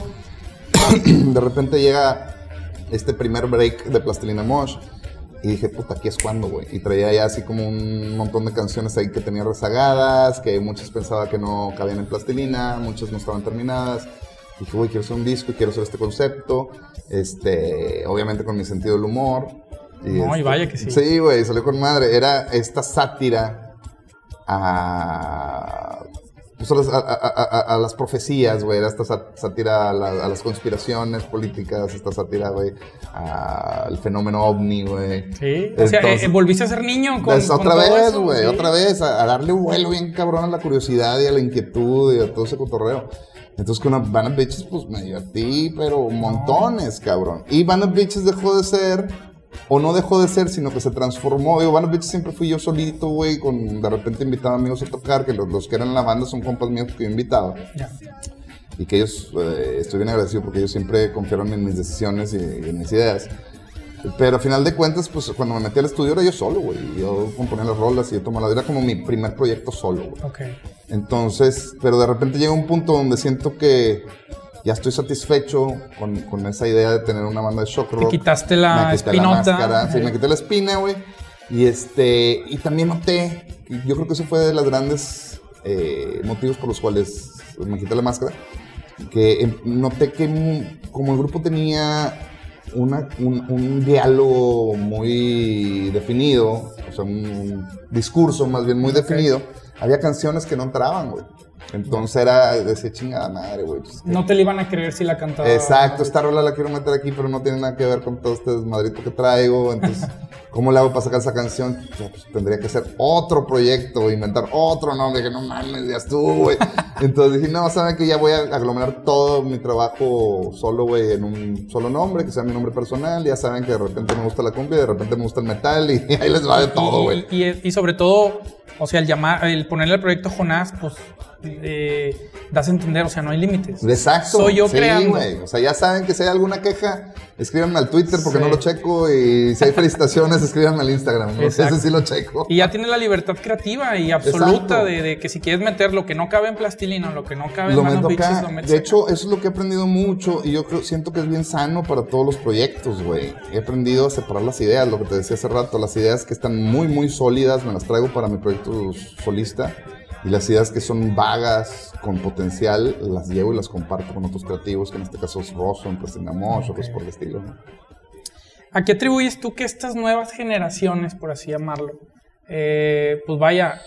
de repente llega este primer break de Plastilina Mosh. Y dije, puta, aquí es cuando, güey. Y traía ya así como un montón de canciones ahí que tenía rezagadas, que muchas pensaba que no cabían en plastilina, muchas no estaban terminadas. Dije, güey, quiero hacer un disco y quiero hacer este concepto. Este, obviamente con mi sentido del humor. Y no, y este, vaya que sí. Sí, güey, salió con madre. Era esta sátira a pues, a, las profecías, güey, esta sátira a, las conspiraciones políticas, esta sátira, güey, al fenómeno ovni, güey. Sí, o sea, eh, volviste a ser niño con, pues, Otra vez, güey, otra vez, a, darle vuelo bien cabrón a la curiosidad y a la inquietud y a todo ese cotorreo. Entonces con Van of Bitches, pues me divertí, pero montones, cabrón. Y Van of Bitches dejó de ser o no dejó de ser, sino que se transformó. Digo, Van siempre fui yo solito, güey, con de repente invitaba amigos a tocar, que los, que eran la banda son compas míos que yo invitaba. Y que ellos, eh, estoy bien agradecido porque ellos siempre confiaron en mis decisiones y, en mis ideas. Pero al final de cuentas, pues cuando me metí al estudio era yo solo, güey. Yo componía las rolas y yo tomaba la... Era como mi primer proyecto solo, güey. Okay. Entonces, pero de repente llega un punto donde siento que ya estoy satisfecho con, con, esa idea de tener una banda de shock rock. Te quitaste la me espinota. sí, me quité la espina, güey. Y este, y también noté, yo creo que eso fue de los grandes eh, motivos por los cuales me quité la máscara, que em, noté que como el grupo tenía una, un, diálogo muy definido, o sea, un, discurso más bien muy definido, había canciones que no entraban, güey. Entonces era, decía chingada madre, güey. Pues, no te le iban a creer si la cantaba. Exacto, esta rola la quiero meter aquí, pero no tiene nada que ver con todo este desmadrito que traigo. Entonces, ¿cómo le hago para sacar esa canción? Pues, tendría que ser otro proyecto, inventar otro nombre, que no mames, ya estuvo, güey. Entonces dije, no, saben que ya voy a aglomerar todo mi trabajo solo, güey, en un solo nombre, que sea mi nombre personal. Ya saben que de repente me gusta la cumbia, de repente me gusta el metal y, ahí les va de todo, güey. Y, y, y sobre todo, o sea, el llamar, el ponerle al proyecto Jonás, pues eh, das a entender, o sea, no hay límites. Exacto. Soy yo creando. O sea, ya saben que si hay alguna queja, escríbanme al Twitter porque no lo checo y si hay felicitaciones, escríbanme al Instagram. ¿no? Ese sí lo checo. Y ya tienes la libertad creativa y absoluta de, que si quieres meter lo que no cabe en plastilina, lo que no cabe en bichos, lo De hecho, eso es lo que he aprendido mucho y yo creo, siento que es bien sano para todos los proyectos, güey. He aprendido a separar las ideas, lo que te decía hace rato, las ideas que están muy, muy sólidas, me las traigo para mi proyecto solista y las ideas que son vagas, con potencial, las llevo y las comparto con otros creativos, que en este caso es Rosso, Plastina Mosh, o cosas por el estilo. ¿A qué atribuyes tú que estas nuevas generaciones, por así llamarlo, eh, pues vaya,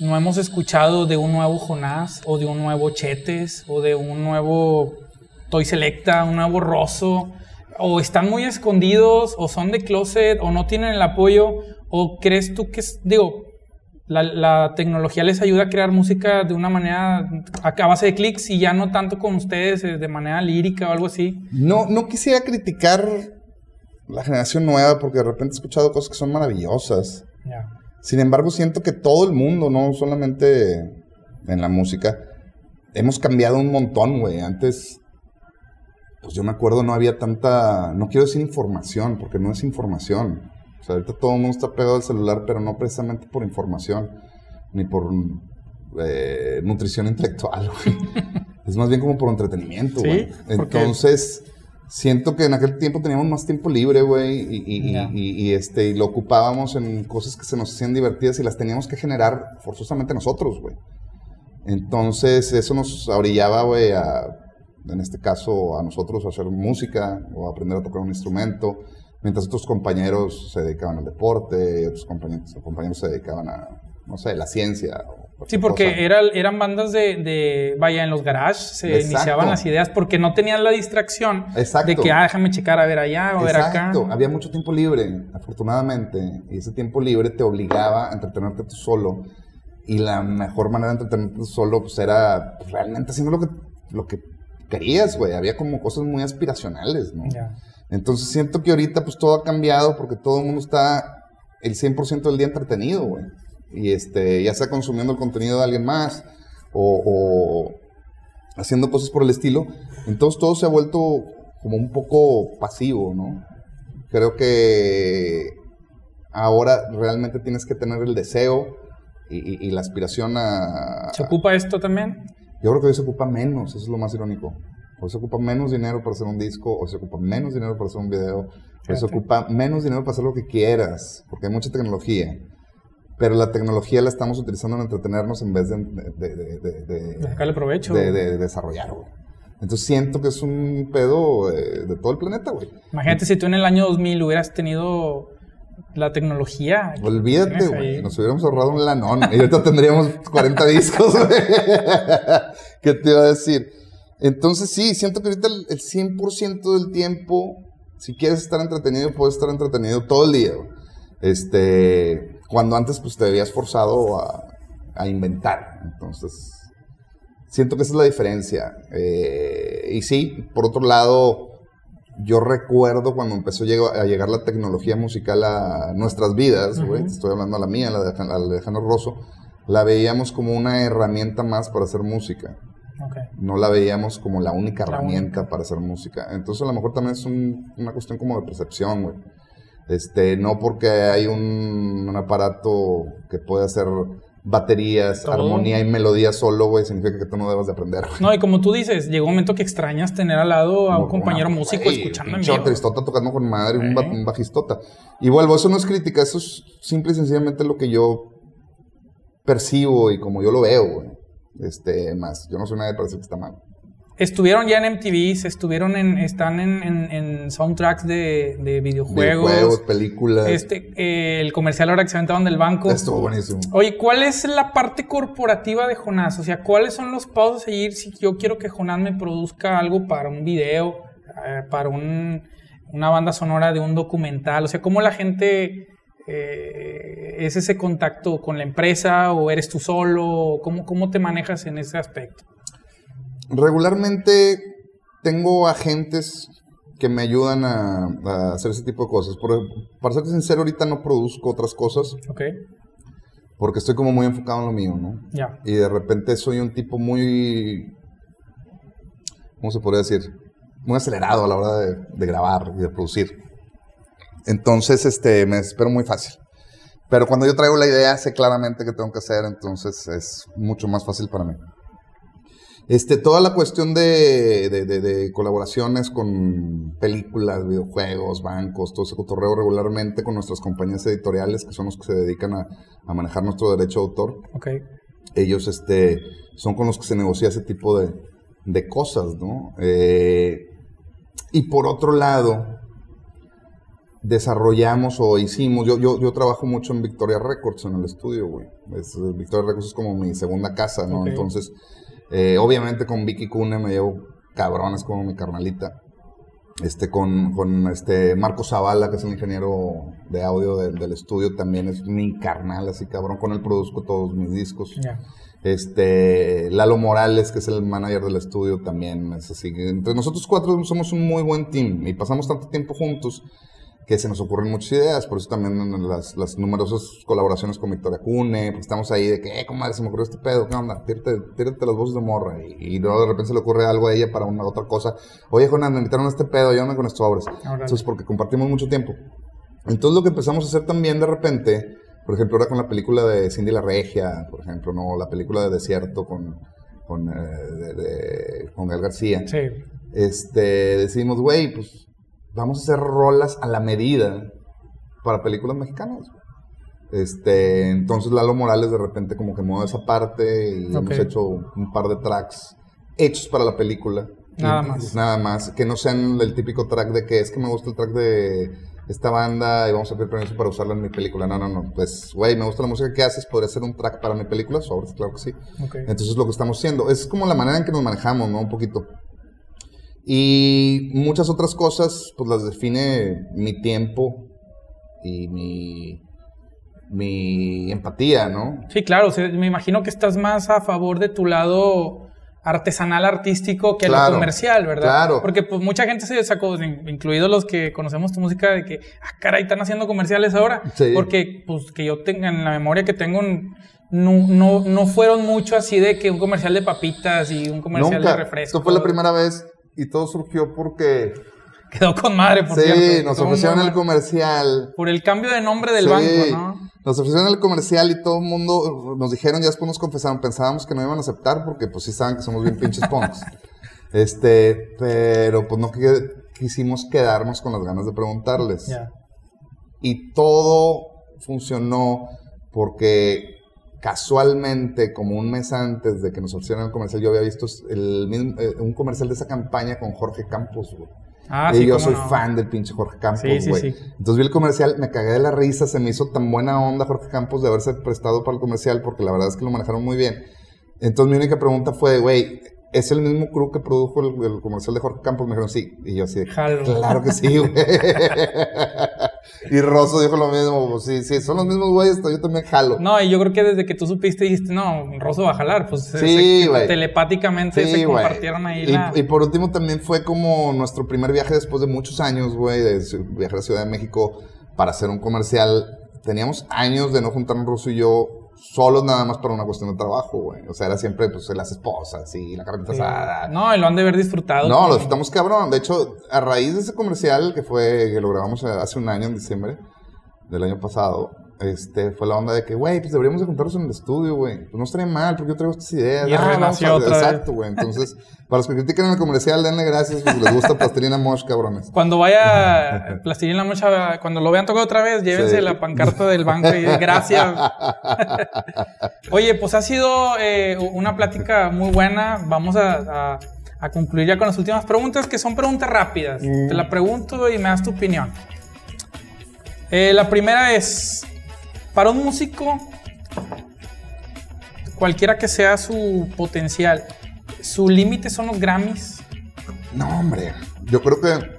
no hemos escuchado de un nuevo Jonás, o de un nuevo Chetes, o de un nuevo Toy Selecta, un nuevo Rosso, o están muy escondidos, o son de closet, o no tienen el apoyo, o crees tú que es, digo, la, tecnología les ayuda a crear música de una manera a, base de clics y ya no tanto con ustedes eh, de manera lírica o algo así. No, no quisiera criticar la generación nueva porque de repente he escuchado cosas que son maravillosas. Sin embargo, siento que todo el mundo, no solamente en la música, hemos cambiado un montón, güey. Antes, pues yo me acuerdo, no había tanta, no quiero decir información, porque no es información sea, ahorita todo el mundo está pegado al celular, pero no precisamente por información, ni por eh, nutrición intelectual, güey. es más bien como por entretenimiento, güey. Entonces, siento que en aquel tiempo teníamos más tiempo libre, güey, y, este, y lo ocupábamos en cosas que se nos hacían divertidas y las teníamos que generar forzosamente nosotros, güey. Entonces, eso nos orillaba, güey, a, en este caso, a nosotros a hacer música o a aprender a tocar un instrumento mientras otros compañeros se dedicaban al deporte, otros compañeros, compañeros se dedicaban a, no sé, la ciencia. Sí, porque era, eran bandas de, vaya, en los garages se iniciaban las ideas porque no tenían la distracción de que, ah, déjame checar a ver allá o ver acá. Exacto, había mucho tiempo libre, afortunadamente, y ese tiempo libre te obligaba a entretenerte tú solo. Y la mejor manera de entretenerte tú solo pues, era pues, realmente haciendo lo que, lo que querías, güey. Había como cosas muy aspiracionales, ¿no? Entonces siento que ahorita pues todo ha cambiado porque todo el mundo está el 100% del día entretenido, güey. Y este, ya sea consumiendo el contenido de alguien más o, haciendo cosas por el estilo. Entonces todo se ha vuelto como un poco pasivo, ¿no? Creo que ahora realmente tienes que tener el deseo y, la aspiración a... ¿Se ocupa esto también? Yo creo que hoy se ocupa menos, eso es lo más irónico. Hoy se ocupa menos dinero para hacer un disco, o se ocupa menos dinero para hacer un video, o se ocupa menos dinero para hacer lo que quieras, porque hay mucha tecnología. Pero la tecnología la estamos utilizando en entretenernos en vez de... De, sacarle provecho. De, desarrollar, güey. Entonces siento que es un pedo de, todo el planeta, güey. Imagínate si tú en el año 2000 hubieras tenido la tecnología. Olvídate, güey. Nos hubiéramos ahorrado un lanón y ahorita tendríamos 40 discos, güey. ¿Qué te iba a decir? Entonces sí, siento que ahorita el, 100% del tiempo, si quieres estar entretenido, puedes estar entretenido todo el día. Este, cuando antes pues te habías forzado a, a inventar. Entonces, siento que esa es la diferencia. Eh, y sí, por otro lado, yo recuerdo cuando empezó a llegar la tecnología musical a nuestras vidas, estoy hablando a la mía, la de Alejandro Rosso, la veíamos como una herramienta más para hacer música. No la veíamos como la única herramienta para hacer música. Entonces a lo mejor también es una cuestión como de percepción, güey. Este, no porque hay un, un aparato que puede hacer baterías, armonía y melodía solo, güey, significa que tú no debas de aprender. No, y como tú dices, llegó un momento que extrañas tener al lado a un compañero músico escuchando en vivo. tristota tocando con madre, un, bajistota. Y vuelvo, eso no es crítica, eso es simple y sencillamente lo que yo percibo y como yo lo veo, güey. Este, más, yo no soy nadie para decir que está mal. Estuvieron ya en MTV, estuvieron en, están en, soundtracks de, de videojuegos. Videojuegos, películas. Este, eh, el comercial ahora que se aventaron del banco. Estuvo buenísimo. Oye, ¿cuál es la parte corporativa de Jonás? O sea, ¿cuáles son los pasos a seguir si yo quiero que Jonás me produzca algo para un video, eh, para una banda sonora de un documental? O sea, ¿cómo la gente eh, es ese contacto con la empresa o eres tú solo? ¿Cómo, ¿Cómo te manejas en ese aspecto? regularmente tengo agentes que me ayudan a, hacer ese tipo de cosas. para ser sincero, ahorita no produzco otras cosas. Ok. Porque estoy como muy enfocado en lo mío, ¿no? Ya. Y de repente soy un tipo muy. ¿Cómo se podría decir? Muy acelerado a la hora de, de grabar y de producir. Entonces, este, me espero muy fácil. Pero cuando yo traigo la idea, sé claramente qué tengo que hacer, entonces es mucho más fácil para mí. Este, toda la cuestión de, colaboraciones con películas, videojuegos, bancos, todo ese cotorreo regularmente con nuestras compañías editoriales, que son los que se dedican a, manejar nuestro derecho de autor. Okay. Ellos este, son con los que se negocia ese tipo de, cosas, ¿no? Eh, y por otro lado, desarrollamos o hicimos, yo, yo, yo trabajo mucho en Victoria Records en el estudio, güey. Victoria Records es como mi segunda casa, ¿no? Entonces eh, obviamente con Vicky Cune me llevo cabrones como mi carnalita. Este, con, con este Marco Zavala, que es el ingeniero de audio del estudio, también es mi carnal, así cabrón. Con él produzco todos mis discos. Este, Lalo Morales, que es el manager del estudio, también es así. Entre nosotros cuatro somos un muy buen team y pasamos tanto tiempo juntos que se nos ocurren muchas ideas, por eso también las, las numerosas colaboraciones con Victoria Cune, porque estamos ahí de que, eh, comadre, se me ocurrió este pedo, ¿qué onda? Tírate, las voces de morra, y, luego de repente se le ocurre algo a ella para una otra cosa. Oye, Jonan, me invitaron a este pedo, ayúdame con estos obras. Entonces, porque compartimos mucho tiempo. Entonces, lo que empezamos a hacer también de repente, por ejemplo, ahora con la película de Cindy la Regia, por ejemplo, ¿no? La película de Desierto con, con, eh, con Gal García. Sí. Este, decidimos, güey, pues vamos a hacer rolas a la medida para películas mexicanas. Este, entonces Lalo Morales de repente como que mueve esa parte y hemos hecho un par de tracks hechos para la película. Nada más. Nada más. Que no sean el típico track de que es que me gusta el track de esta banda y vamos a pedir permiso para usarlo en mi película. No, no, no. Pues, güey, me gusta la música que haces, podría ser un track para mi película. Sobres, claro que sí. Entonces es lo que estamos haciendo. Es como la manera en que nos manejamos, ¿no? Un poquito. Y muchas otras cosas, pues las define mi tiempo y mi, mi empatía, ¿no? Sí, claro, me imagino que estás más a favor de tu lado artesanal artístico que lo comercial, ¿verdad? Claro. Porque pues mucha gente se sacó, incluidos los que conocemos tu música, de que, ah, caray, están haciendo comerciales ahora. Sí. Porque, pues, que yo tenga en la memoria que tengo, no, no, no fueron mucho así de que un comercial de papitas y un comercial de refresco. Esto fue la primera vez y todo surgió porque... Quedó con madre, por sí, cierto. Sí, nos ofrecieron el comercial. Por el cambio de nombre del banco, ¿no? Nos ofrecieron el comercial y todo el mundo nos dijeron, ya después nos confesaron, pensábamos que no iban a aceptar porque pues sí saben que somos bien pinches punks. este, pero pues no quisimos quedarnos con las ganas de preguntarles. Y todo funcionó porque casualmente, como un mes antes de que nos ofrecieran el comercial, yo había visto el, eh, un comercial de esa campaña con Jorge Campos, güey. Ah, y yo soy fan del pinche Jorge Campos, güey. Entonces vi el comercial, me cagué de la risa, se me hizo tan buena onda Jorge Campos de haberse prestado para el comercial, porque la verdad es que lo manejaron muy bien. Entonces mi única pregunta fue, güey, ¿es el mismo crew que produjo el, comercial de Jorge Campos? Me dijeron, sí. Y yo así, claro que sí, güey. Y Rosso dijo lo mismo, pues, sí, sí, son los mismos güeyes, yo también jalo. No, y yo creo que desde que tú supiste dijiste, no, Rosso va a jalar, pues sí, telepáticamente se compartieron ahí y, y, por último también fue como nuestro primer viaje después de muchos años, güey, de viajar a la Ciudad de México para hacer un comercial. Teníamos años de no juntarnos Rosso y yo solos nada más para una cuestión de trabajo, güey. O sea, era siempre pues las esposas y la carnita asada. No, y lo han de haber disfrutado. No, lo disfrutamos cabrón. De hecho, a raíz de ese comercial que fue, que lo grabamos hace un año, en diciembre del año pasado, este, fue la onda de que, güey, pues deberíamos de juntarnos en el estudio, güey. Pues no estaría mal, porque yo traigo estas ideas. Y ah, otra Exacto, güey. Entonces, para los que critican el comercial, denle gracias, pues les gusta Plastilina Mosh, cabrones. Cuando vaya Plastilina Mosh, cuando lo vean tocar otra vez, llévense la pancarta del banco y gracias. Oye, pues ha sido eh, una plática muy buena. Vamos a, a, concluir ya con las últimas preguntas, que son preguntas rápidas. Te la pregunto y me das tu opinión. Eh, la primera es, para un músico, cualquiera que sea su potencial, ¿su límite son los Grammys? No, hombre. Yo creo que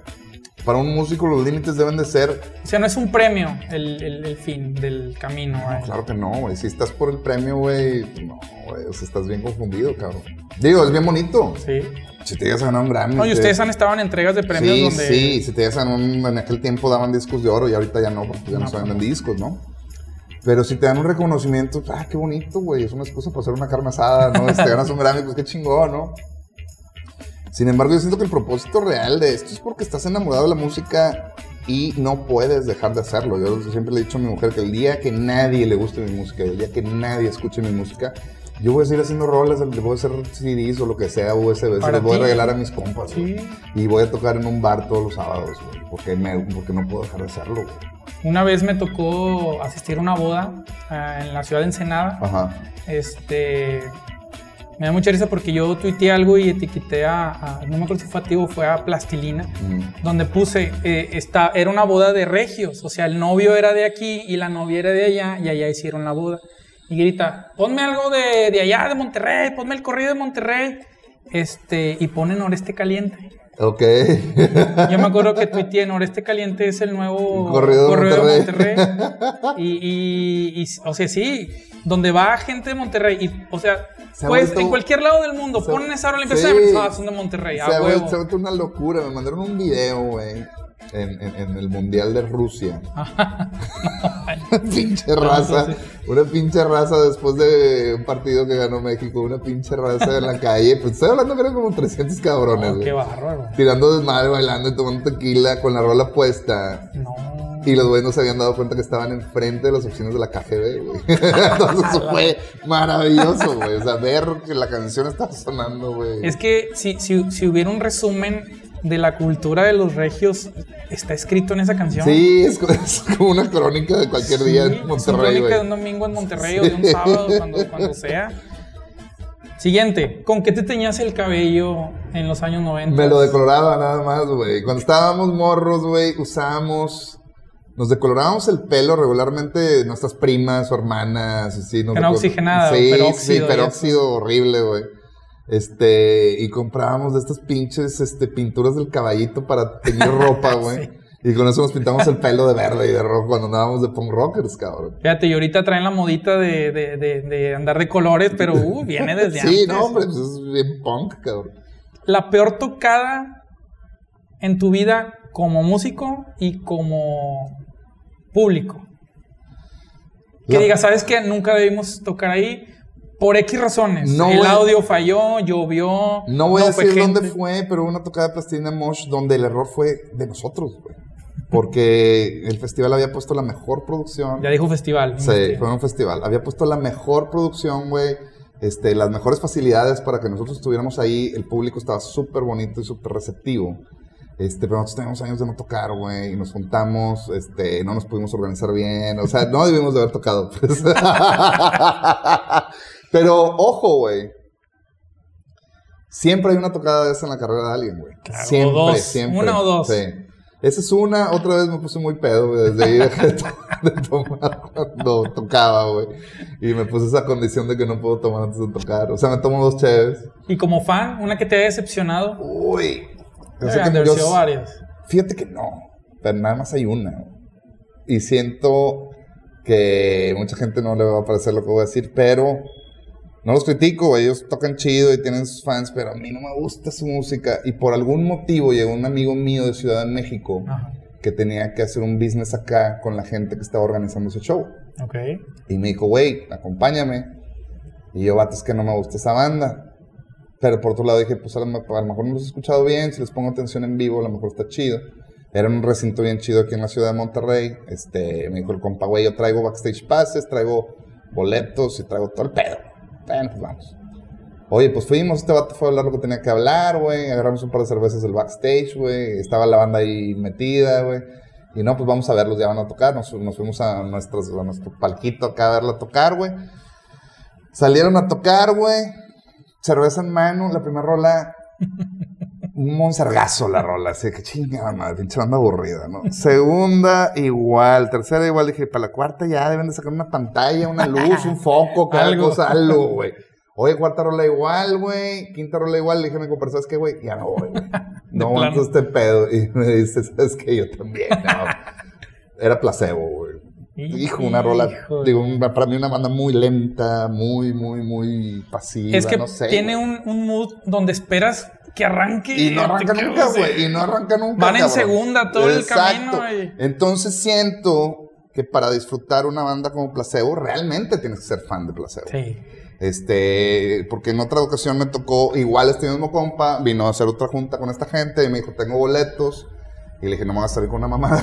para un músico los límites deben de ser... O sea, no es un premio el, fin del camino. No, claro que no, güey. Si estás por el premio, güey, no, güey. O sea, estás bien confundido, cabrón. Digo, es bien bonito. Sí. Si te llegas a ganar un Grammy. No, y ustedes han estado en entregas de premios sí, donde. Sí, si te llegas a ganar un. En aquel tiempo daban discos de oro y ahorita ya no, porque ya no, se venden discos, ¿no? Pero si te dan un reconocimiento, ah, qué bonito, güey, es una excusa para hacer una carne asada, ¿no? Si te ganas un Grammy, pues qué chingón, ¿no? Sin embargo, yo siento que el propósito real de esto es porque estás enamorado de la música y no puedes dejar de hacerlo. Yo siempre le he dicho a mi mujer que el día que nadie le guste mi música, el día que nadie escuche mi música, yo voy a seguir haciendo rolas, voy a hacer CDs o lo que sea, USB, se los voy a regalar a mis compas, Y voy a tocar en un bar todos los sábados, porque, porque no puedo dejar de hacerlo, Una vez me tocó asistir a una boda ah, en la ciudad de Ensenada. Ajá. Este, me da mucha risa porque yo tuiteé algo y etiqueté a, no me acuerdo si fue a ti o fue a Plastilina, donde puse, eh, esta, era una boda de regios, o sea, el novio era de aquí y la novia era de allá y allá hicieron la boda y grita, ponme algo de, de, allá, de Monterrey, ponme el corrido de Monterrey, este, y pone Noreste Caliente. Ok. Yo me acuerdo que tuiteé, Noreste Caliente es el nuevo corrido, de Monterrey. Y, y, o sea, sí, donde va gente de Monterrey, y, o sea, pues en cualquier lado del mundo, ponen esa hora y empiezan sí, a son de Monterrey, se, huevo. se ha una locura, me mandaron un video, güey en, el Mundial de Rusia. una pinche raza. Una pinche raza después de un partido que ganó México. Una pinche raza en la calle. Pues estoy hablando que eran como 300 cabrones. Oh, qué bárbaro. Tirando desmadre, bailando y tomando tequila con la rola puesta. No. Y los güeyes no se habían dado cuenta que estaban enfrente de las oficinas de la KGB, güey. Entonces eso fue maravilloso, güey. O sea, ver que la canción estaba sonando, güey. Es que si, si, si hubiera un resumen de la cultura de los regios está escrito en esa canción. Sí, es, como una crónica de cualquier día en Monterrey. Es una crónica de un domingo en Monterrey o de un sábado, cuando, sea. Siguiente, ¿con qué te teñías el cabello en los años 90? Me lo decoloraba nada más, güey. Cuando estábamos morros, güey, usábamos. Nos decolorábamos el pelo regularmente nuestras primas o hermanas, así. Era oxigenada, sí, peróxido. Sí, peróxido horrible, güey. Este, y comprábamos de estas pinches este, pinturas del caballito para tener ropa, güey. Y con eso nos pintamos el pelo de verde y de rojo cuando andábamos de punk rockers, cabrón. Fíjate, y ahorita traen la modita de, de, de, de andar de colores, pero uh, viene desde sí, antes. Sí, no, hombre, pues es bien punk, cabrón. La peor tocada en tu vida como músico y como público. Que La- diga, ¿sabes qué? Nunca debimos tocar ahí por X razones. No el voy- audio falló, llovió. No voy a decir dónde fue, pero una tocada de Plastilina Mosh donde el error fue de nosotros, güey. Porque el festival había puesto la mejor producción. Ya dijo festival. Sí, fue un festival. Había puesto la mejor producción, güey. Este, las mejores facilidades para que nosotros estuviéramos ahí. El público estaba súper bonito y súper receptivo. Este, pero nosotros teníamos años de no tocar, güey, y nos juntamos, este, no nos pudimos organizar bien, o sea, no debimos de haber tocado, pues. pero, ojo, güey, siempre hay una tocada de esa en la carrera de alguien, güey. Claro, o siempre, dos, siempre. una o dos. Sí. Esa es una, otra vez me puse muy pedo, güey, desde ahí dejé de, to- de tomar cuando tocaba, güey. Y me puse esa condición de que no puedo tomar antes de tocar. O sea, me tomo dos cheves. Y como fan, una que te haya decepcionado. Uy. O sea, Deben que yo- sido varias. Fíjate que no, pero nada más hay una. Y siento que mucha gente no le va a parecer lo que voy a decir, pero no los critico, ellos tocan chido y tienen sus fans, pero a mí no me gusta su música. Y por algún motivo llegó un amigo mío de Ciudad de México Ajá. que tenía que hacer un business acá con la gente que estaba organizando ese show. Ok. Y me dijo, güey, acompáñame. Y yo, vato, es que no me gusta esa banda. Pero por otro lado dije, pues a lo, mejor- no los he escuchado bien, si les pongo atención en vivo, a lo mejor está chido. Era un recinto bien chido aquí en la ciudad de Monterrey. Este, me dijo el compa, güey, yo traigo backstage passes, traigo boletos y traigo todo el pedo. Bueno, pues vamos. Oye, pues fuimos, este vato fue a hablar lo que tenía que hablar, güey. Agarramos un par de cervezas del backstage, güey. Estaba la banda ahí metida, güey. Y no, pues vamos a verlos, ya van a tocar. Nos, nos fuimos a, nuestras, a nuestro palquito acá a verla tocar, güey. Salieron a tocar, güey. Cerveza en mano, la primera rola. Un monsergazo la rola, así que chingada madre, pinche banda aburrida, ¿no? Segunda, igual. Tercera, igual. Dije, para la cuarta ya deben de sacar una pantalla, una luz, un foco, Algo. cosa, algo, güey. Oye, cuarta rola igual, güey. Quinta rola igual. Le dije a mi compa, ¿sabes qué, güey? Ya no voy, güey. No aguanto este pedo. Y me dice, ¿sabes qué? Yo también, no. Era placebo, güey. Hijo, una rola. Digo, para mí una banda muy lenta, muy, muy, muy pasiva. Es que no sé, tiene un, un mood donde esperas que arranque. Y no arranca nunca, güey. Y no arranca nunca. Van en cabrón. segunda todo el camino, y- Entonces siento que para disfrutar una banda como Placebo, realmente tienes que ser fan de Placebo. Sí. Este, porque en otra ocasión me tocó, igual este mismo compa, vino a hacer otra junta con esta gente y me dijo, tengo boletos. Y le dije, no me vas a salir con una mamada.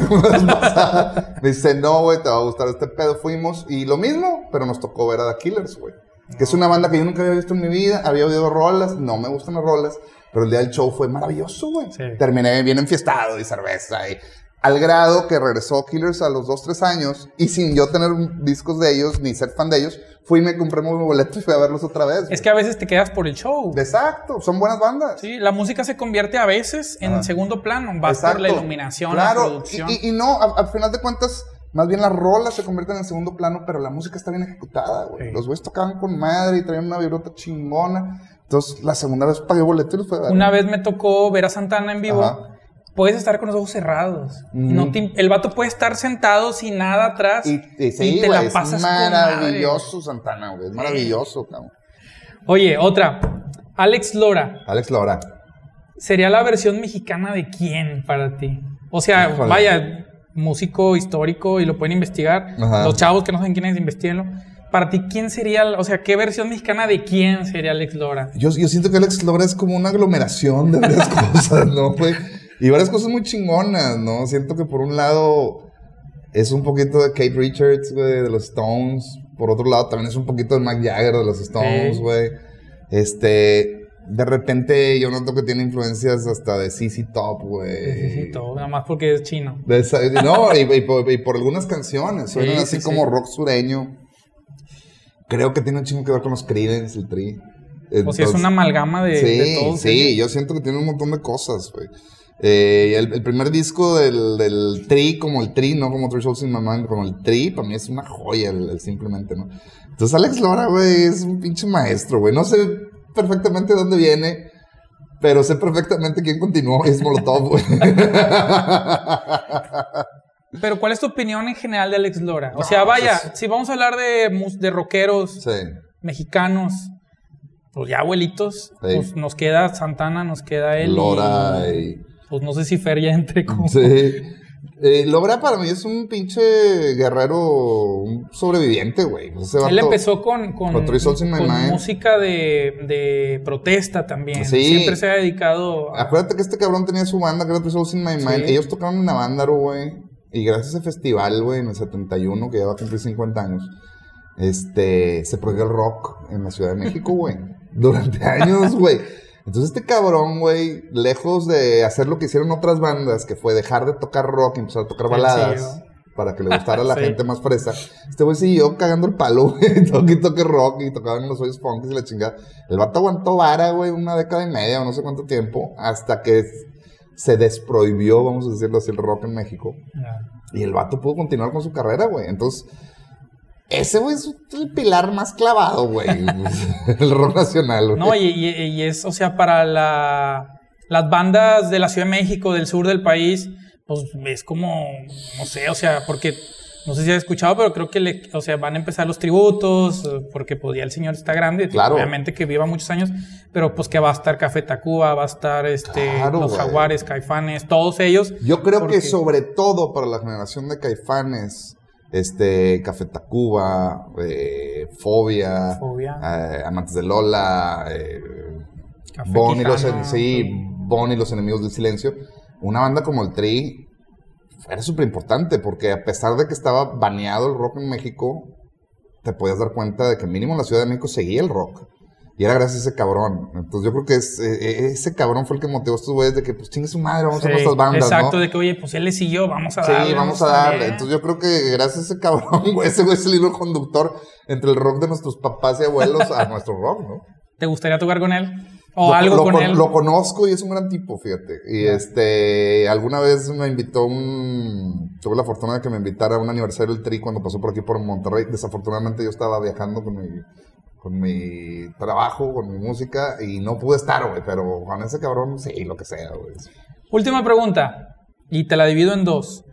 Me dice, no, güey, te va a gustar este pedo. Fuimos y lo mismo, pero nos tocó ver a The Killers, güey. Que es una banda que yo nunca había visto en mi vida. Había oído rolas, no me gustan las rolas, pero el día del show fue maravilloso, güey. Sí. Terminé bien enfiestado y cerveza y al grado que regresó Killers a los 2, 3 años y sin yo tener discos de ellos ni ser fan de ellos, fui y me compré mi boleto y fui a verlos otra vez. Es que a veces te quedas por el show. Exacto, son buenas bandas. Sí, la música se convierte a veces en Ajá. segundo plano. Vas por la iluminación, Claro, la producción. Y, y- y no, al final de cuentas, más bien las rolas se convierten en segundo plano, pero la música está bien ejecutada, güey. Sí. Los güeyes tocaban con madre y traían una vibrota chingona. Entonces, la segunda vez pagué boleto y los fue a ver. Una vez me tocó ver a Santana en vivo. Ajá. Puedes estar con los ojos cerrados. Y no te- el vato puede estar sentado sin nada atrás. Y, y sí, te güey, la es pasas con maravilloso Santana, güey. Es maravilloso, cabrón. Oye, otra. Alex Lora. Alex Lora. ¿Sería la versión mexicana de quién para ti? O sea, Híjole. vaya, músico histórico y lo pueden investigar. Ajá. Los chavos que no saben quién es, investiguenlo. Para ti, ¿quién sería, o sea, qué versión mexicana de quién sería Alex Lora? Yo, yo siento que Alex Lora es como una aglomeración de varias cosas, ¿no, güey? Y varias cosas muy chingonas, ¿no? Siento que por un lado es un poquito de Kate Richards, güey, de los Stones. Por otro lado también es un poquito de Mac Jagger de los Stones, Sí. güey. Este, de repente yo noto que tiene influencias hasta de CC Top, güey. Necesito, nada más porque es chino. De esa- no, y, y por, y por algunas canciones, suenan Sí, así sí, como sí. rock sureño. Creo que tiene un chingo que ver con los Creedence, el Tri. o sea, es Entonces- una amalgama de, sí, de sí, yo siento que tiene un montón de cosas, güey. Eh, el, el primer disco del, del Tri, como el Tri, no como Three Souls in My Mind, como el Tri, para mí es una joya, el, el simplemente, ¿no? Entonces, Alex Lora, güey, es un pinche maestro, güey. No sé perfectamente de dónde viene, Pero sé perfectamente quién continuó. Es Molotov, güey. Pero ¿cuál es tu opinión en general de Alex Lora? O sea, vaya, pues, si vamos a hablar de, de rockeros mexicanos, pues ya abuelitos, pues nos queda Santana, nos queda él. Lora y... Pues no sé si Fer ya entre con... Sí. Eh, para mí es un pinche guerrero, un sobreviviente, güey. Él empezó con, con, música de, de, protesta también. Siempre se ha dedicado a... Acuérdate que este cabrón tenía su banda, que era Souls in My Mind. Ellos tocaron en Navándaro, güey. Y gracias a ese festival, güey, en el 71, que lleva a cumplir 50 años, este, se prohibió el rock en la Ciudad de México, güey. Durante años, güey. Entonces este cabrón, güey, lejos de hacer lo que hicieron otras bandas, que fue dejar de tocar rock y empezar a tocar baladas para que le gustara a la gente más fresa, este güey siguió cagando el palo, güey, toque y toque rock y tocaban los hoyos funky y la chingada. El vato aguantó vara, güey, una década y media o no sé cuánto tiempo, hasta que se desprohibió, vamos a decirlo así, el rock en México. Y el vato pudo continuar con su carrera, güey. Entonces, ese, güey, es el pilar más clavado, güey. el rock nacional, güey. No, y, es, o sea, para la, las bandas de la Ciudad de México, del sur del país, pues es como, no sé, o sea, porque no sé si has escuchado, pero creo que le, o sea, van a empezar los tributos, porque pues ya el señor está grande, claro. obviamente que viva muchos años, pero pues que va a estar Café Tacuba, va a estar este, los Jaguares, Caifanes, todos ellos. Yo creo que sobre todo para la generación de Caifanes, este, Café Tacuba, eh, Fobia, eh, Amantes de Lola, eh, Bon, y los, sí, bon y los Enemigos del Silencio. Una banda como el Tri era súper importante porque a pesar de que estaba baneado el rock en México, te podías dar cuenta de que mínimo en la Ciudad de México seguía el rock. Y era gracias a ese cabrón. Entonces yo creo que es, eh, eh, ese cabrón fue el que motivó a estos güeyes de que, pues chingue su madre, vamos a hacer nuestras bandas. Exacto, de que, oye, pues él le siguió, vamos a darle. Sí, vamos a darle. Entonces yo creo que gracias a ese cabrón, güey, ese güey es el hilo conductor entre el rock de nuestros papás y abuelos a nuestro rock, ¿no? ¿Te gustaría tocar con él? O algo con él. Lo conozco y es un gran tipo, fíjate. Y este, alguna vez me invitó un. Tuve la fortuna de que me invitara a un aniversario del Tri cuando pasó por aquí por Monterrey. Desafortunadamente yo estaba viajando con mi, con mi trabajo, con mi música y no pude estar, güey. Pero con ese cabrón, sí, lo que sea, güey. Última pregunta. Y te la divido en dos.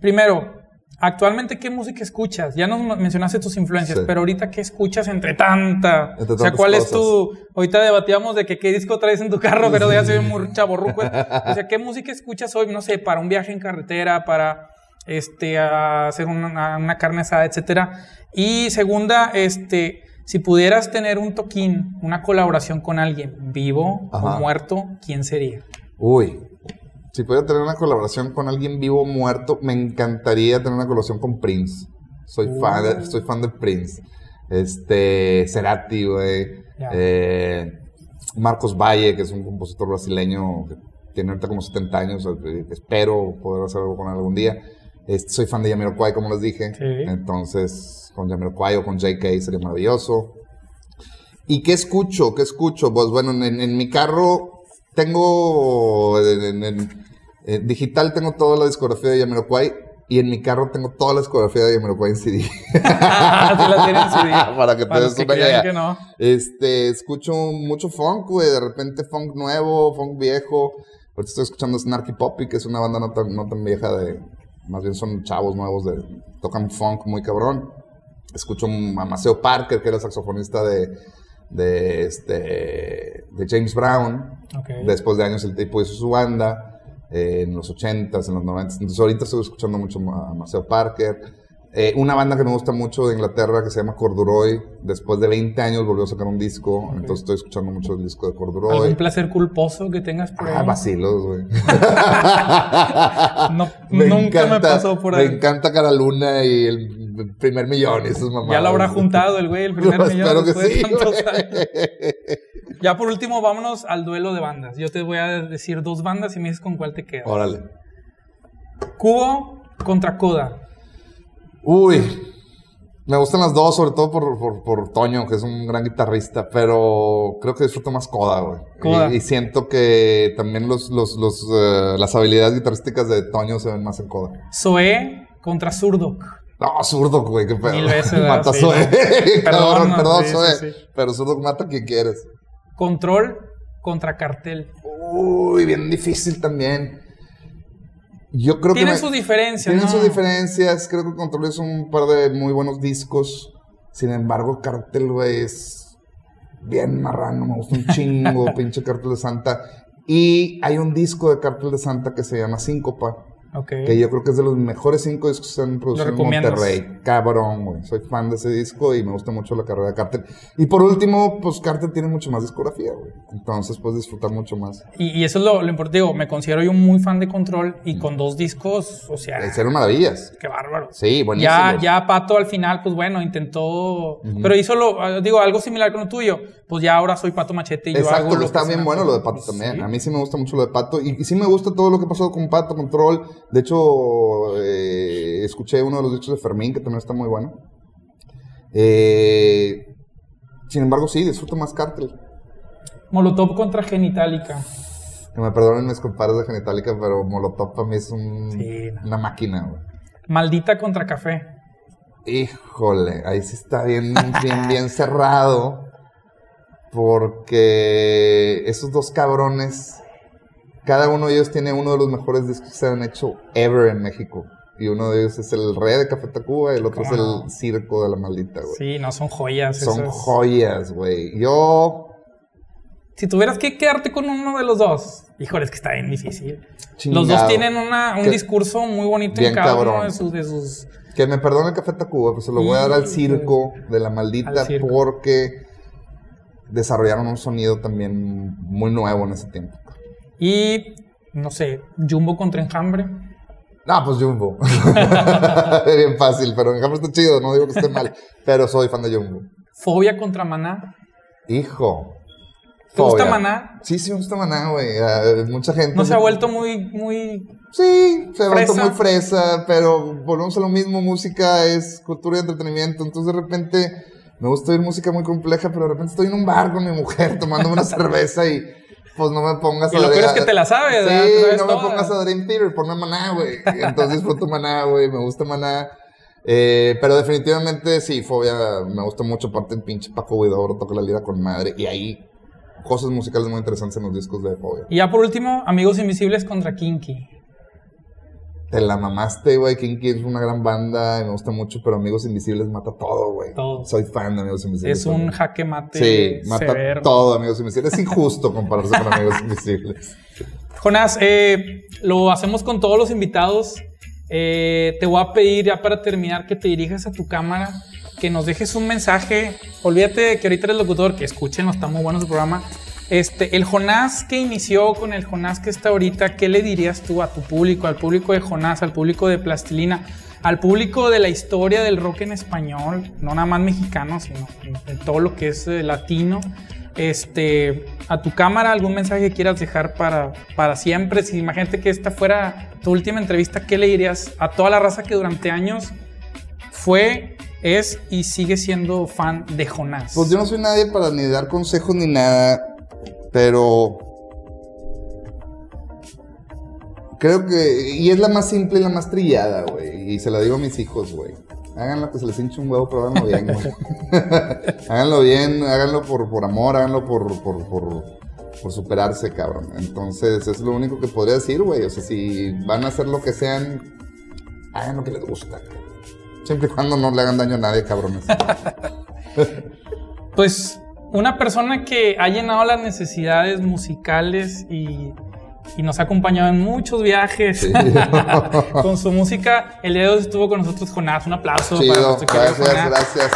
Primero, Actualmente, ¿qué música escuchas? Ya nos mencionaste tus influencias, pero ahorita, ¿qué escuchas entre tanta? o sea, ¿cuál es tu...? Ahorita debatíamos de que qué disco traes en tu carro, pero ya se ve muy chaborruco. o sea, ¿qué música escuchas hoy? No sé, para un viaje en carretera, para este, hacer una, carne asada, etcétera. Y segunda, este, si pudieras tener un toquín, una colaboración con alguien, vivo o muerto, ¿quién sería? Uy, si pudiera tener una colaboración con alguien vivo o muerto, me encantaría tener una colaboración con Prince. Soy, fan, de, soy fan de Prince. Este, Cerati, güey. Eh, Marcos Valle, que es un compositor brasileño que tiene ahorita como 70 años. Espero poder hacer algo con él algún día. Soy fan de Jamiroquai, como les dije. Entonces, con Jamiroquai o con JK sería maravilloso. ¿Y qué escucho? ¿Qué escucho? Pues bueno, en mi carro tengo en, digital tengo toda la discografía de Yamiroquai y en mi carro tengo toda la discografía de Yamiroquai en CD. la tienen en CD. Para que te des una idea. Este, escucho mucho funk, güey, de repente funk nuevo, funk viejo. Ahorita estoy escuchando Snarky Poppy, que es una banda no tan, no tan vieja de, más bien son chavos nuevos de, tocan funk muy cabrón. Escucho a Maceo Parker, que era saxofonista de de, este, de James Brown. Después de años el tipo hizo su banda, eh, en los 80s, en los 90s. Entonces ahorita estoy escuchando mucho a Maceo Parker. Eh, una banda que me gusta mucho de Inglaterra que se llama Corduroy, después de 20 años volvió a sacar un disco, entonces estoy escuchando mucho el disco de Corduroy. ¿Algún placer culposo que tengas por ahí? Ah, vacilos, güey. nunca me pasó por ahí. Me encanta Cara Luna y el primer millón y esas mamadas. Ya lo habrá juntado el güey, el primer millón. Espero que sí, Ya por último, vámonos al duelo de bandas. Yo te voy a decir dos bandas y me dices con cuál te quedas. Órale. Cubo contra Coda. Uy, me gustan las dos, sobre todo por, por, Toño, que es un gran guitarrista, pero creo que disfruto más Coda, güey. Y, siento que también los, los, los eh, las habilidades guitarrísticas de Toño se ven más en Coda. Zoe contra Zurdok. No, Zurdok, güey, qué pedo. Mil veces. mata Zoe. perdón, perdón, Zoe. Pero Zurdok mata quien quieres. Control contra Cartel. Uy, bien difícil también. Yo creo tienen que. sus diferencias. Tienen ¿no? sus diferencias. Creo que Control es un par de muy buenos discos. Sin embargo, Cartel, güey, es bien marrano. Me gusta un chingo, pinche Cartel de Santa. Y hay un disco de Cartel de Santa que se llama Síncopa. Okay. Que yo creo que es de los mejores cinco discos que se han producido en? Monterrey. Cabrón, güey. Soy fan de ese disco y me gusta mucho la carrera de Cartel. Y por último, pues Cartel tiene mucho más discografía, güey. Entonces puedes disfrutar mucho más. Y, y eso es lo, lo importante. Digo, me considero yo muy fan de Control y con dos discos, o sea, Hicieron maravillas. qué bárbaro. Sí, buenísimo. Ya, ya Pato al final, pues bueno, intentó. Pero hizo lo, ah, digo, algo similar con lo tuyo. Pues ya ahora soy Pato Machete y yo Exacto, hago lo está bien bueno lo de Pato antoja. también. Sí. A mí sí me gusta mucho lo de Pato. Y, y sí me gusta todo lo que pasó con Pato, Control. De hecho, eh, escuché uno de los discos de Fermín, que también está muy bueno. Eh, sin embargo, sí, disfruto más Cartel. Molotov contra Genitalica. Que me perdonen mis compadres de Genitalica, pero Molotov para mí es un- Sí, no. una máquina, güey. Maldita contra Café. Híjole, ahí sí está bien, bien, bien cerrado. Porque esos dos cabrones, cada uno de ellos tiene uno de los mejores discos que se han hecho ever en México. Y uno de ellos es el Rey de Café Tacuba y el otro es el Circo de la Maldita, güey. Sí, no, son joyas. Son joyas, güey. Yo, Si tuvieras que quedarte con uno de los dos, híjole, es que está bien difícil. chingado. Los dos tienen una, un Que- discurso muy bonito en cada cabrón. uno de sus, de sus. Que me perdone el Café Tacuba, pues se lo voy a dar al Circo de la Al Maldita porque desarrollaron un sonido también muy nuevo en ese tiempo. Y, no sé, Jumbo contra Enjambre. No, pues Jumbo. Bien fácil, pero Enjambre está chido, no digo que esté mal, pero soy fan de Jumbo. Fobia contra Maná. Hijo. ¿Te gusta. Maná? Sí, sí me gusta Maná, güey. Ah, mucha gente. No se ha vuelto muy, muy. Sí, se ha vuelto muy fresa, pero volvemos a lo mismo. Música es cultura y entretenimiento. Entonces, de repente, me gusta oír música muy compleja, pero de repente estoy en un bar con mi mujer tomando una cerveza y. Pues no me pongas Y lo peor es que te la sabes, Sí, sabes no me pongas a Dream Theater, ponme Maná, güey. Entonces disfruto Maná, güey. Me gusta Maná. Eh, pero definitivamente sí, Fobia me gusta mucho. Aparte, el pinche Paco Guidobro toca la lira con madre. Y hay cosas musicales muy interesantes en los discos de Fobia. Y ya por último, Amigos Invisibles contra Kinky. Te la mamaste, güey. Kinky es una gran banda y me gusta mucho, pero Amigos Invisibles mata todo, güey. Todo. Soy fan de Amigos Invisibles. Es un jaque mate Sí, mata severo. todo, Amigos Invisibles. Es injusto compararse con Amigos Invisibles. Jonás, eh, lo hacemos con todos los invitados. Eh, te voy a pedir ya para terminar que te dirijas a tu cámara, que nos dejes un mensaje. Olvídate de que ahorita eres locutor, que escuchen, está muy bueno su programa. Este, el Jonás que inició con el Jonás que está ahorita, ¿qué le dirías tú a tu público, al público de Jonás, al público de Plastilina, al público de la historia del rock en español, no nada más mexicano, sino en, todo lo que es eh, latino? Este, a tu cámara, algún mensaje que quieras dejar para, para siempre. Si imagínate que esta fuera tu última entrevista, ¿qué le dirías a toda la raza que durante años fue, es y sigue siendo fan de Jonás? Pues yo no soy nadie para ni dar consejos ni nada, pero creo que y es la más simple y la más trillada, güey, y se la digo a mis hijos, güey. Háganlo que se les hinche un huevo, pero háganlo bien, güey. háganlo bien, háganlo por, por amor, háganlo por, por, por, por superarse, cabrón. Entonces, es lo único que podría decir, güey. O sea, si van a hacer lo que sean, hagan lo que les gusta. Siempre y cuando no le hagan daño a nadie, cabrones. Pues una persona que ha llenado las necesidades musicales y, y nos ha acompañado en muchos viajes Sí. con su música. El día de hoy estuvo con nosotros Jonás. Un aplauso para Chido, nuestro querido gracias, Jonás. gracias.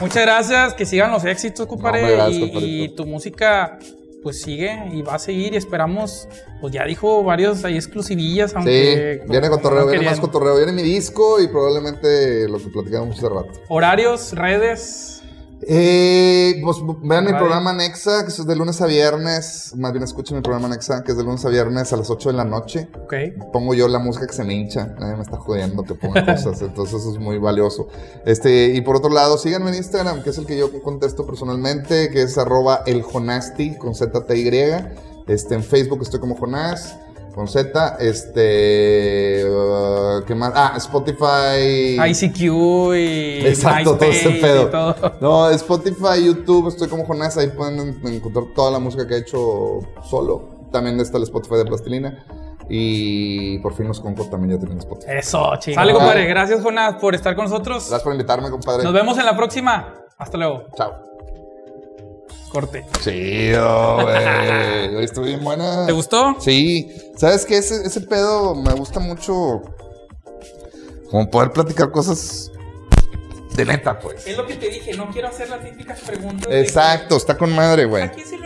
Muchas gracias, que sigan los éxitos, compadre. hombre, gracias, y, tu música pues sigue y va a seguir y esperamos, pues ya dijo varios ahí exclusivillas, aunque... Sí, viene cotorreo, no viene más querían. cotorreo. Viene mi disco y probablemente lo que platicamos hace rato. Horarios, redes, Eh, pues vean mi programa Nexa, que es de lunes a viernes. Más bien escuchen mi programa Nexa, que es de lunes a viernes a las 8 de la noche. ok. Pongo yo la música que se me hincha. Nadie me está jodiendo que ponga cosas. entonces eso es muy valioso. Este, y por otro lado, síganme en Instagram, que es el que yo contesto personalmente, que es arroba eljonasti con Z-T-Y. Este, en Facebook estoy como Jonás. Con Z, este. uh, ¿Qué más. Ah, Spotify. ICQ y. Exacto, todo ese pedo. y todo. No, Spotify, YouTube, estoy como Jonás, ahí pueden en- encontrar toda la música que he hecho solo. También está el Spotify de Plastilina. Y por fin los Concord también ya tienen Spotify. Eso, chingón. Sale, compadre. Gracias, Jonas, por estar con nosotros. Gracias por invitarme, compadre. Nos vemos en la próxima. Hasta luego. Chao. Corte. Chido, güey. Estuvo bien buena. ¿Te gustó? Sí. ¿Sabes qué? Ese, ese pedo me gusta mucho. Como poder platicar cosas de neta, pues. Es lo que te dije, no quiero hacer las típicas preguntas. de- Exacto, está con madre, güey. Aquí sí